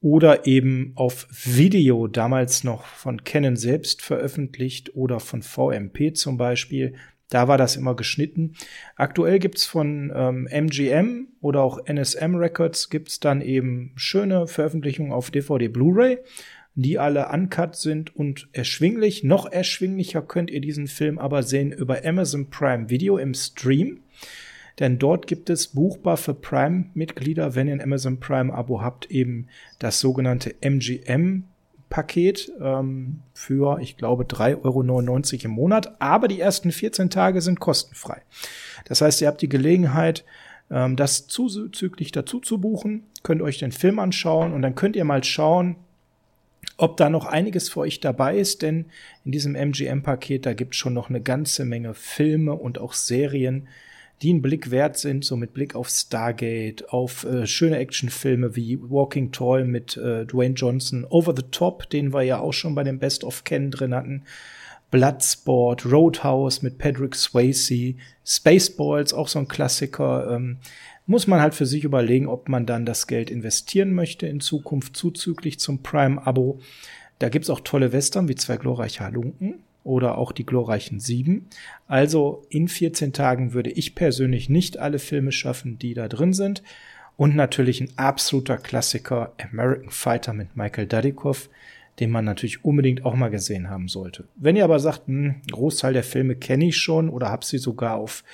Oder eben auf Video, damals noch von Canon selbst veröffentlicht oder von VMP zum Beispiel. Da war das immer geschnitten. Aktuell gibt's von ähm, MGM oder auch NSM Records gibt's dann eben schöne Veröffentlichungen auf DVD Blu-ray die alle uncut sind und erschwinglich. Noch erschwinglicher könnt ihr diesen Film aber sehen über Amazon Prime Video im Stream. Denn dort gibt es buchbar für Prime-Mitglieder, wenn ihr ein Amazon Prime-Abo habt, eben das sogenannte MGM Paket ähm, für, ich glaube, 3,99 Euro im Monat. Aber die ersten 14 Tage sind kostenfrei. Das heißt, ihr habt die Gelegenheit, ähm, das zuzüglich dazu zu buchen, könnt euch den Film anschauen und dann könnt ihr mal schauen, ob da noch einiges für euch dabei ist, denn in diesem MGM-Paket, da gibt es schon noch eine ganze Menge Filme und auch Serien, die einen Blick wert sind, so mit Blick auf Stargate, auf äh, schöne Actionfilme wie Walking Tall mit äh, Dwayne Johnson, Over the Top, den wir ja auch schon bei dem Best of Ken drin hatten, Bloodsport, Roadhouse mit Patrick Swayze, Spaceballs, auch so ein Klassiker. Ähm, muss man halt für sich überlegen, ob man dann das Geld investieren möchte in Zukunft zuzüglich zum Prime-Abo. Da gibt's auch tolle Western wie zwei glorreiche Halunken oder auch die glorreichen Sieben. Also in 14 Tagen würde ich persönlich nicht alle Filme schaffen, die da drin sind. Und natürlich ein absoluter Klassiker, American Fighter mit Michael Dudikoff, den man natürlich unbedingt auch mal gesehen haben sollte. Wenn ihr aber sagt, hm, Großteil der Filme kenne ich schon oder habe sie sogar auf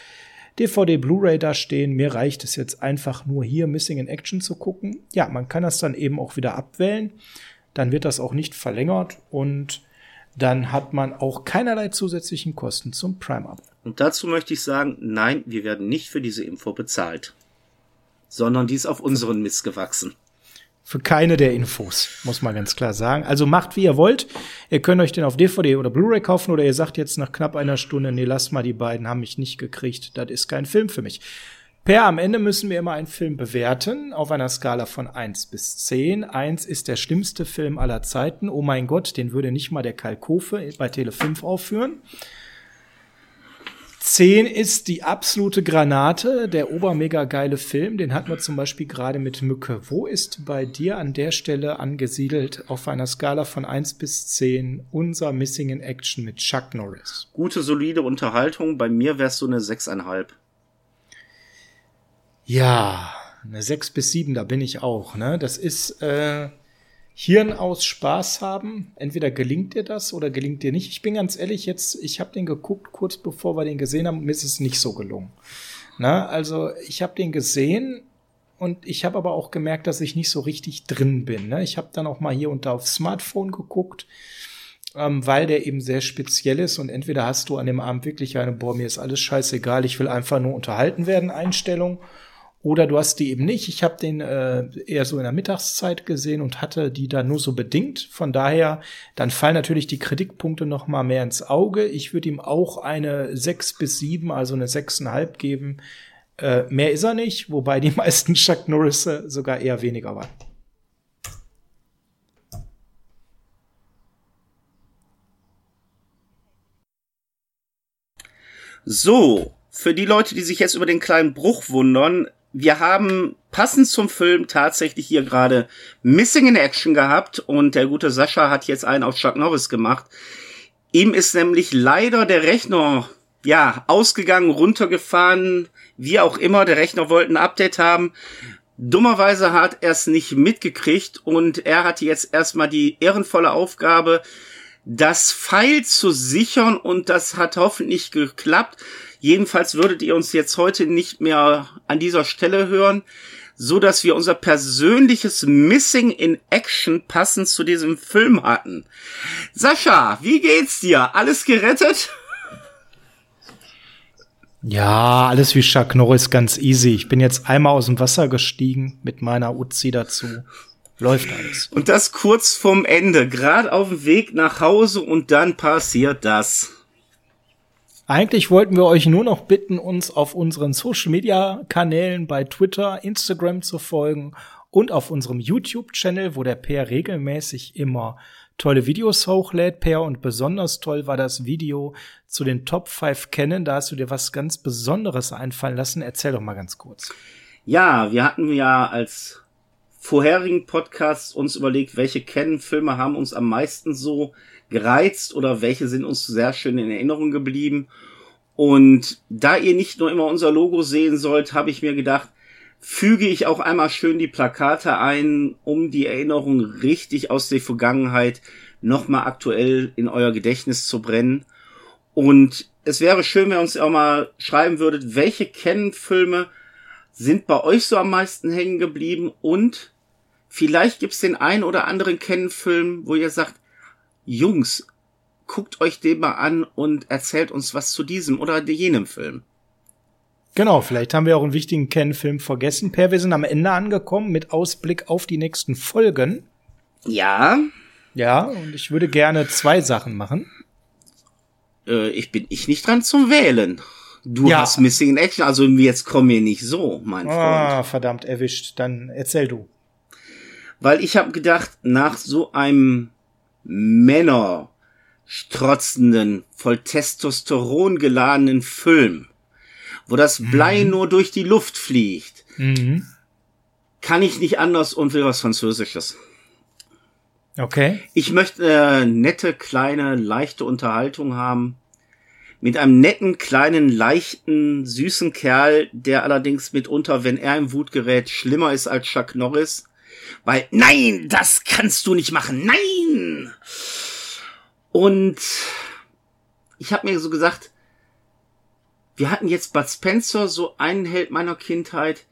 DVD, Blu-ray da stehen. Mir reicht es jetzt einfach nur hier Missing in Action zu gucken. Ja, man kann das dann eben auch wieder abwählen. Dann wird das auch nicht verlängert und dann hat man auch keinerlei zusätzlichen Kosten zum Prime-Abo. Und dazu möchte ich sagen, nein, wir werden nicht für diese Info bezahlt, sondern die ist auf unseren Mist gewachsen für keine der Infos, muss man ganz klar sagen. Also macht, wie ihr wollt. Ihr könnt euch den auf DVD oder Blu-ray kaufen oder ihr sagt jetzt nach knapp einer Stunde, nee, lasst mal, die beiden haben mich nicht gekriegt. Das ist kein Film für mich. Per, am Ende müssen wir immer einen Film bewerten auf einer Skala von eins bis zehn. Eins ist der schlimmste Film aller Zeiten. Oh mein Gott, den würde nicht mal der Kalkofe bei Tele 5 aufführen. 10 ist die absolute Granate, der obermega geile Film. Den hatten wir zum Beispiel gerade mit Mücke. Wo ist bei dir an der Stelle angesiedelt auf einer Skala von 1 bis 10 unser Missing in Action mit Chuck Norris? Gute, solide Unterhaltung. Bei mir wär's so eine 6,5. Ja, eine 6 bis 7, da bin ich auch. Ne? Das ist äh, Hirn aus Spaß haben. Entweder gelingt dir das oder gelingt dir nicht. Ich bin ganz ehrlich, jetzt, ich habe den geguckt, kurz bevor wir den gesehen haben, mir ist es nicht so gelungen. Na, also ich habe den gesehen und ich habe aber auch gemerkt, dass ich nicht so richtig drin bin. Ne? Ich habe dann auch mal hier und da aufs Smartphone geguckt, ähm, weil der eben sehr speziell ist und entweder hast du an dem Abend wirklich eine, boah, mir ist alles scheißegal, ich will einfach nur unterhalten werden, Einstellung oder du hast die eben nicht. Ich habe den äh, eher so in der Mittagszeit gesehen und hatte die da nur so bedingt. Von daher, dann fallen natürlich die Kritikpunkte noch mal mehr ins Auge. Ich würde ihm auch eine sechs bis sieben, also eine sechseinhalb geben. Äh, mehr ist er nicht, wobei die meisten Chuck Norris sogar eher weniger waren. So, für die Leute, die sich jetzt über den kleinen Bruch wundern, wir haben passend zum Film tatsächlich hier gerade Missing in Action gehabt und der gute Sascha hat jetzt einen auf Chuck Norris gemacht. Ihm ist nämlich leider der Rechner ja ausgegangen, runtergefahren, wie auch immer. Der Rechner wollte ein Update haben. Dummerweise hat er es nicht mitgekriegt und er hatte jetzt erstmal die ehrenvolle Aufgabe, das Pfeil zu sichern und das hat hoffentlich geklappt. Jedenfalls würdet ihr uns jetzt heute nicht mehr an dieser Stelle hören, so dass wir unser persönliches Missing in Action passend zu diesem Film hatten. Sascha, wie geht's dir? Alles gerettet? Ja, alles wie Chuck Norris ganz easy. Ich bin jetzt einmal aus dem Wasser gestiegen mit meiner Uzi dazu. Läuft alles. Und das kurz vorm Ende, gerade auf dem Weg nach Hause und dann passiert das. Eigentlich wollten wir euch nur noch bitten, uns auf unseren Social Media Kanälen bei Twitter, Instagram zu folgen und auf unserem YouTube-Channel, wo der Per regelmäßig immer tolle Videos hochlädt, Per. Und besonders toll war das Video zu den Top 5 Kennen. Da hast du dir was ganz Besonderes einfallen lassen. Erzähl doch mal ganz kurz. Ja, wir hatten ja als vorherigen Podcasts uns überlegt, welche Canon-Filme haben uns am meisten so gereizt oder welche sind uns sehr schön in Erinnerung geblieben. Und da ihr nicht nur immer unser Logo sehen sollt, habe ich mir gedacht, füge ich auch einmal schön die Plakate ein, um die Erinnerung richtig aus der Vergangenheit nochmal aktuell in euer Gedächtnis zu brennen. Und es wäre schön, wenn ihr uns auch mal schreiben würdet, welche Canon-Filme sind bei euch so am meisten hängen geblieben und vielleicht gibt's den einen oder anderen Canon-Film, wo ihr sagt, Jungs, guckt euch den mal an und erzählt uns was zu diesem oder jenem Film. Genau, vielleicht haben wir auch einen wichtigen Ken-Film vergessen. Per, wir sind am Ende angekommen mit Ausblick auf die nächsten Folgen. Ja. Ja, und ich würde gerne zwei Sachen machen. Äh, ich bin ich nicht dran zum Wählen. Du ja. hast Missing in Action, also jetzt komm mir nicht so, mein Freund. Ah, verdammt, erwischt. Dann erzähl du. Weil ich habe gedacht, nach so einem Männer strotzenden, voll Testosteron geladenen Film wo das Blei mhm. nur durch die Luft fliegt, mhm. kann ich nicht anders und will was Französisches. Okay. Ich möchte äh, nette, kleine, leichte Unterhaltung haben. Mit einem netten, kleinen, leichten, süßen Kerl, der allerdings mitunter, wenn er im Wut gerät, schlimmer ist als Chuck Norris. Weil, nein, das kannst du nicht machen, nein! Und ich habe mir so gesagt, wir hatten jetzt Bud Spencer, so einen Held meiner Kindheit.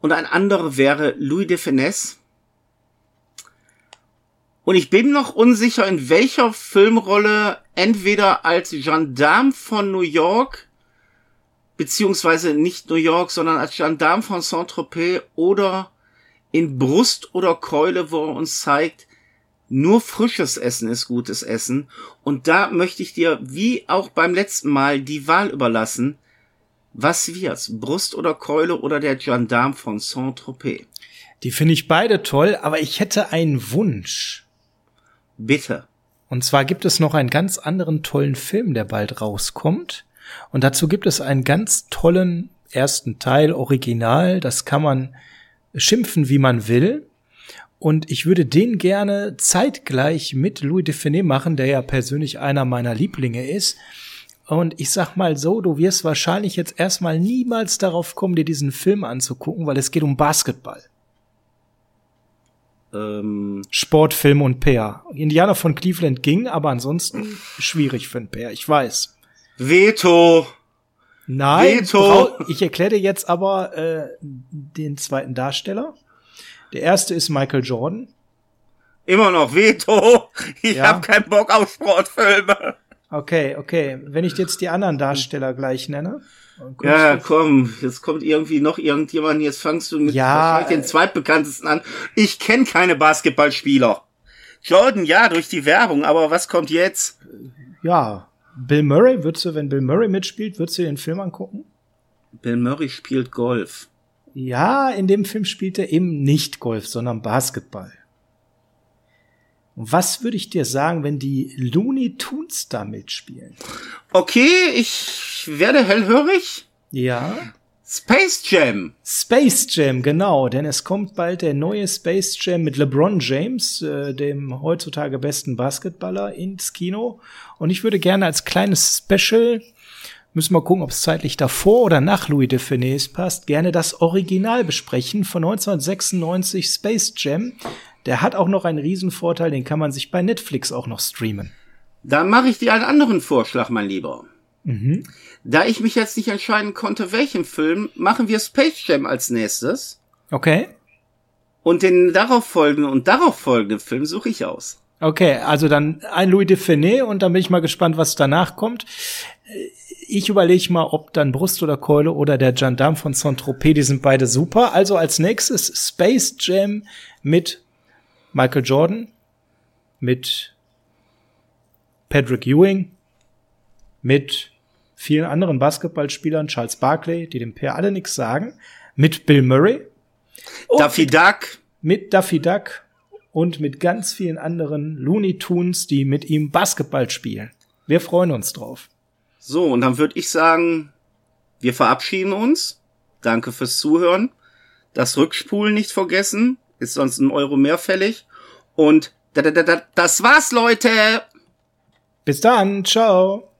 Und ein anderer wäre Louis de Finesse. Und ich bin noch unsicher, in welcher Filmrolle entweder als Gendarme von New York, beziehungsweise nicht New York, sondern als Gendarme von Saint-Tropez oder in Brust oder Keule, wo er uns zeigt, nur frisches Essen ist gutes Essen. Und da möchte ich dir, wie auch beim letzten Mal, die Wahl überlassen. Was wird's? Brust oder Keule oder der Gendarme von Saint-Tropez? Die finde ich beide toll, aber ich hätte einen Wunsch. Bitte. Und zwar gibt es noch einen ganz anderen tollen Film, der bald rauskommt. Und dazu gibt es einen ganz tollen ersten Teil, Original. Das kann man schimpfen, wie man will. Und ich würde den gerne zeitgleich mit Louis Define machen, der ja persönlich einer meiner Lieblinge ist. Und ich sag mal so, du wirst wahrscheinlich jetzt erstmal niemals darauf kommen, dir diesen Film anzugucken, weil es geht um Basketball. Ähm. Sportfilm und Peer. Indianer von Cleveland ging, aber ansonsten schwierig für ein Peer, ich weiß. Veto! Nein, ich erkläre dir jetzt aber äh, den zweiten Darsteller. Der erste ist Michael Jordan. Immer noch Veto. Ich ja. habe keinen Bock auf Sportfilme. Okay, okay. Wenn ich jetzt die anderen Darsteller gleich nenne. Ja, komm, jetzt kommt irgendwie noch irgendjemand, jetzt fangst du mit ja, den zweitbekanntesten an. Ich kenne keine Basketballspieler. Jordan, ja, durch die Werbung, aber was kommt jetzt? Ja, Bill Murray, würdest du, wenn Bill Murray mitspielt, würdest du den Film angucken? Bill Murray spielt Golf. Ja, in dem Film spielt er eben nicht Golf, sondern Basketball. was würde ich dir sagen, wenn die Looney Tunes da mitspielen? Okay, ich werde hellhörig. Ja. Space Jam. Space Jam, genau, denn es kommt bald der neue Space Jam mit LeBron James, äh, dem heutzutage besten Basketballer, ins Kino. Und ich würde gerne als kleines Special müssen wir gucken, ob es zeitlich davor oder nach Louis de Funès passt, gerne das Original besprechen von 1996 Space Jam. Der hat auch noch einen Riesenvorteil, den kann man sich bei Netflix auch noch streamen. Dann mache ich dir einen anderen Vorschlag, mein Lieber. Mhm. Da ich mich jetzt nicht entscheiden konnte, welchen Film, machen wir Space Jam als nächstes. Okay. Und den darauf folgenden und darauf folgenden Film suche ich aus. Okay, also dann ein Louis de Funès und dann bin ich mal gespannt, was danach kommt ich überlege mal, ob dann Brust oder Keule oder der Gendarme von Saint-Tropez, die sind beide super. Also als nächstes Space Jam mit Michael Jordan, mit Patrick Ewing, mit vielen anderen Basketballspielern, Charles Barkley, die dem Pair alle nichts sagen, mit Bill Murray. Daffy Duck. Mit Daffy Duck und mit ganz vielen anderen Looney Tunes, die mit ihm Basketball spielen. Wir freuen uns drauf. So, und dann würde ich sagen, wir verabschieden uns. Danke fürs Zuhören. Das Rückspulen nicht vergessen. Ist sonst ein Euro mehr fällig. Und da, da, da, das war's, Leute. Bis dann. Ciao.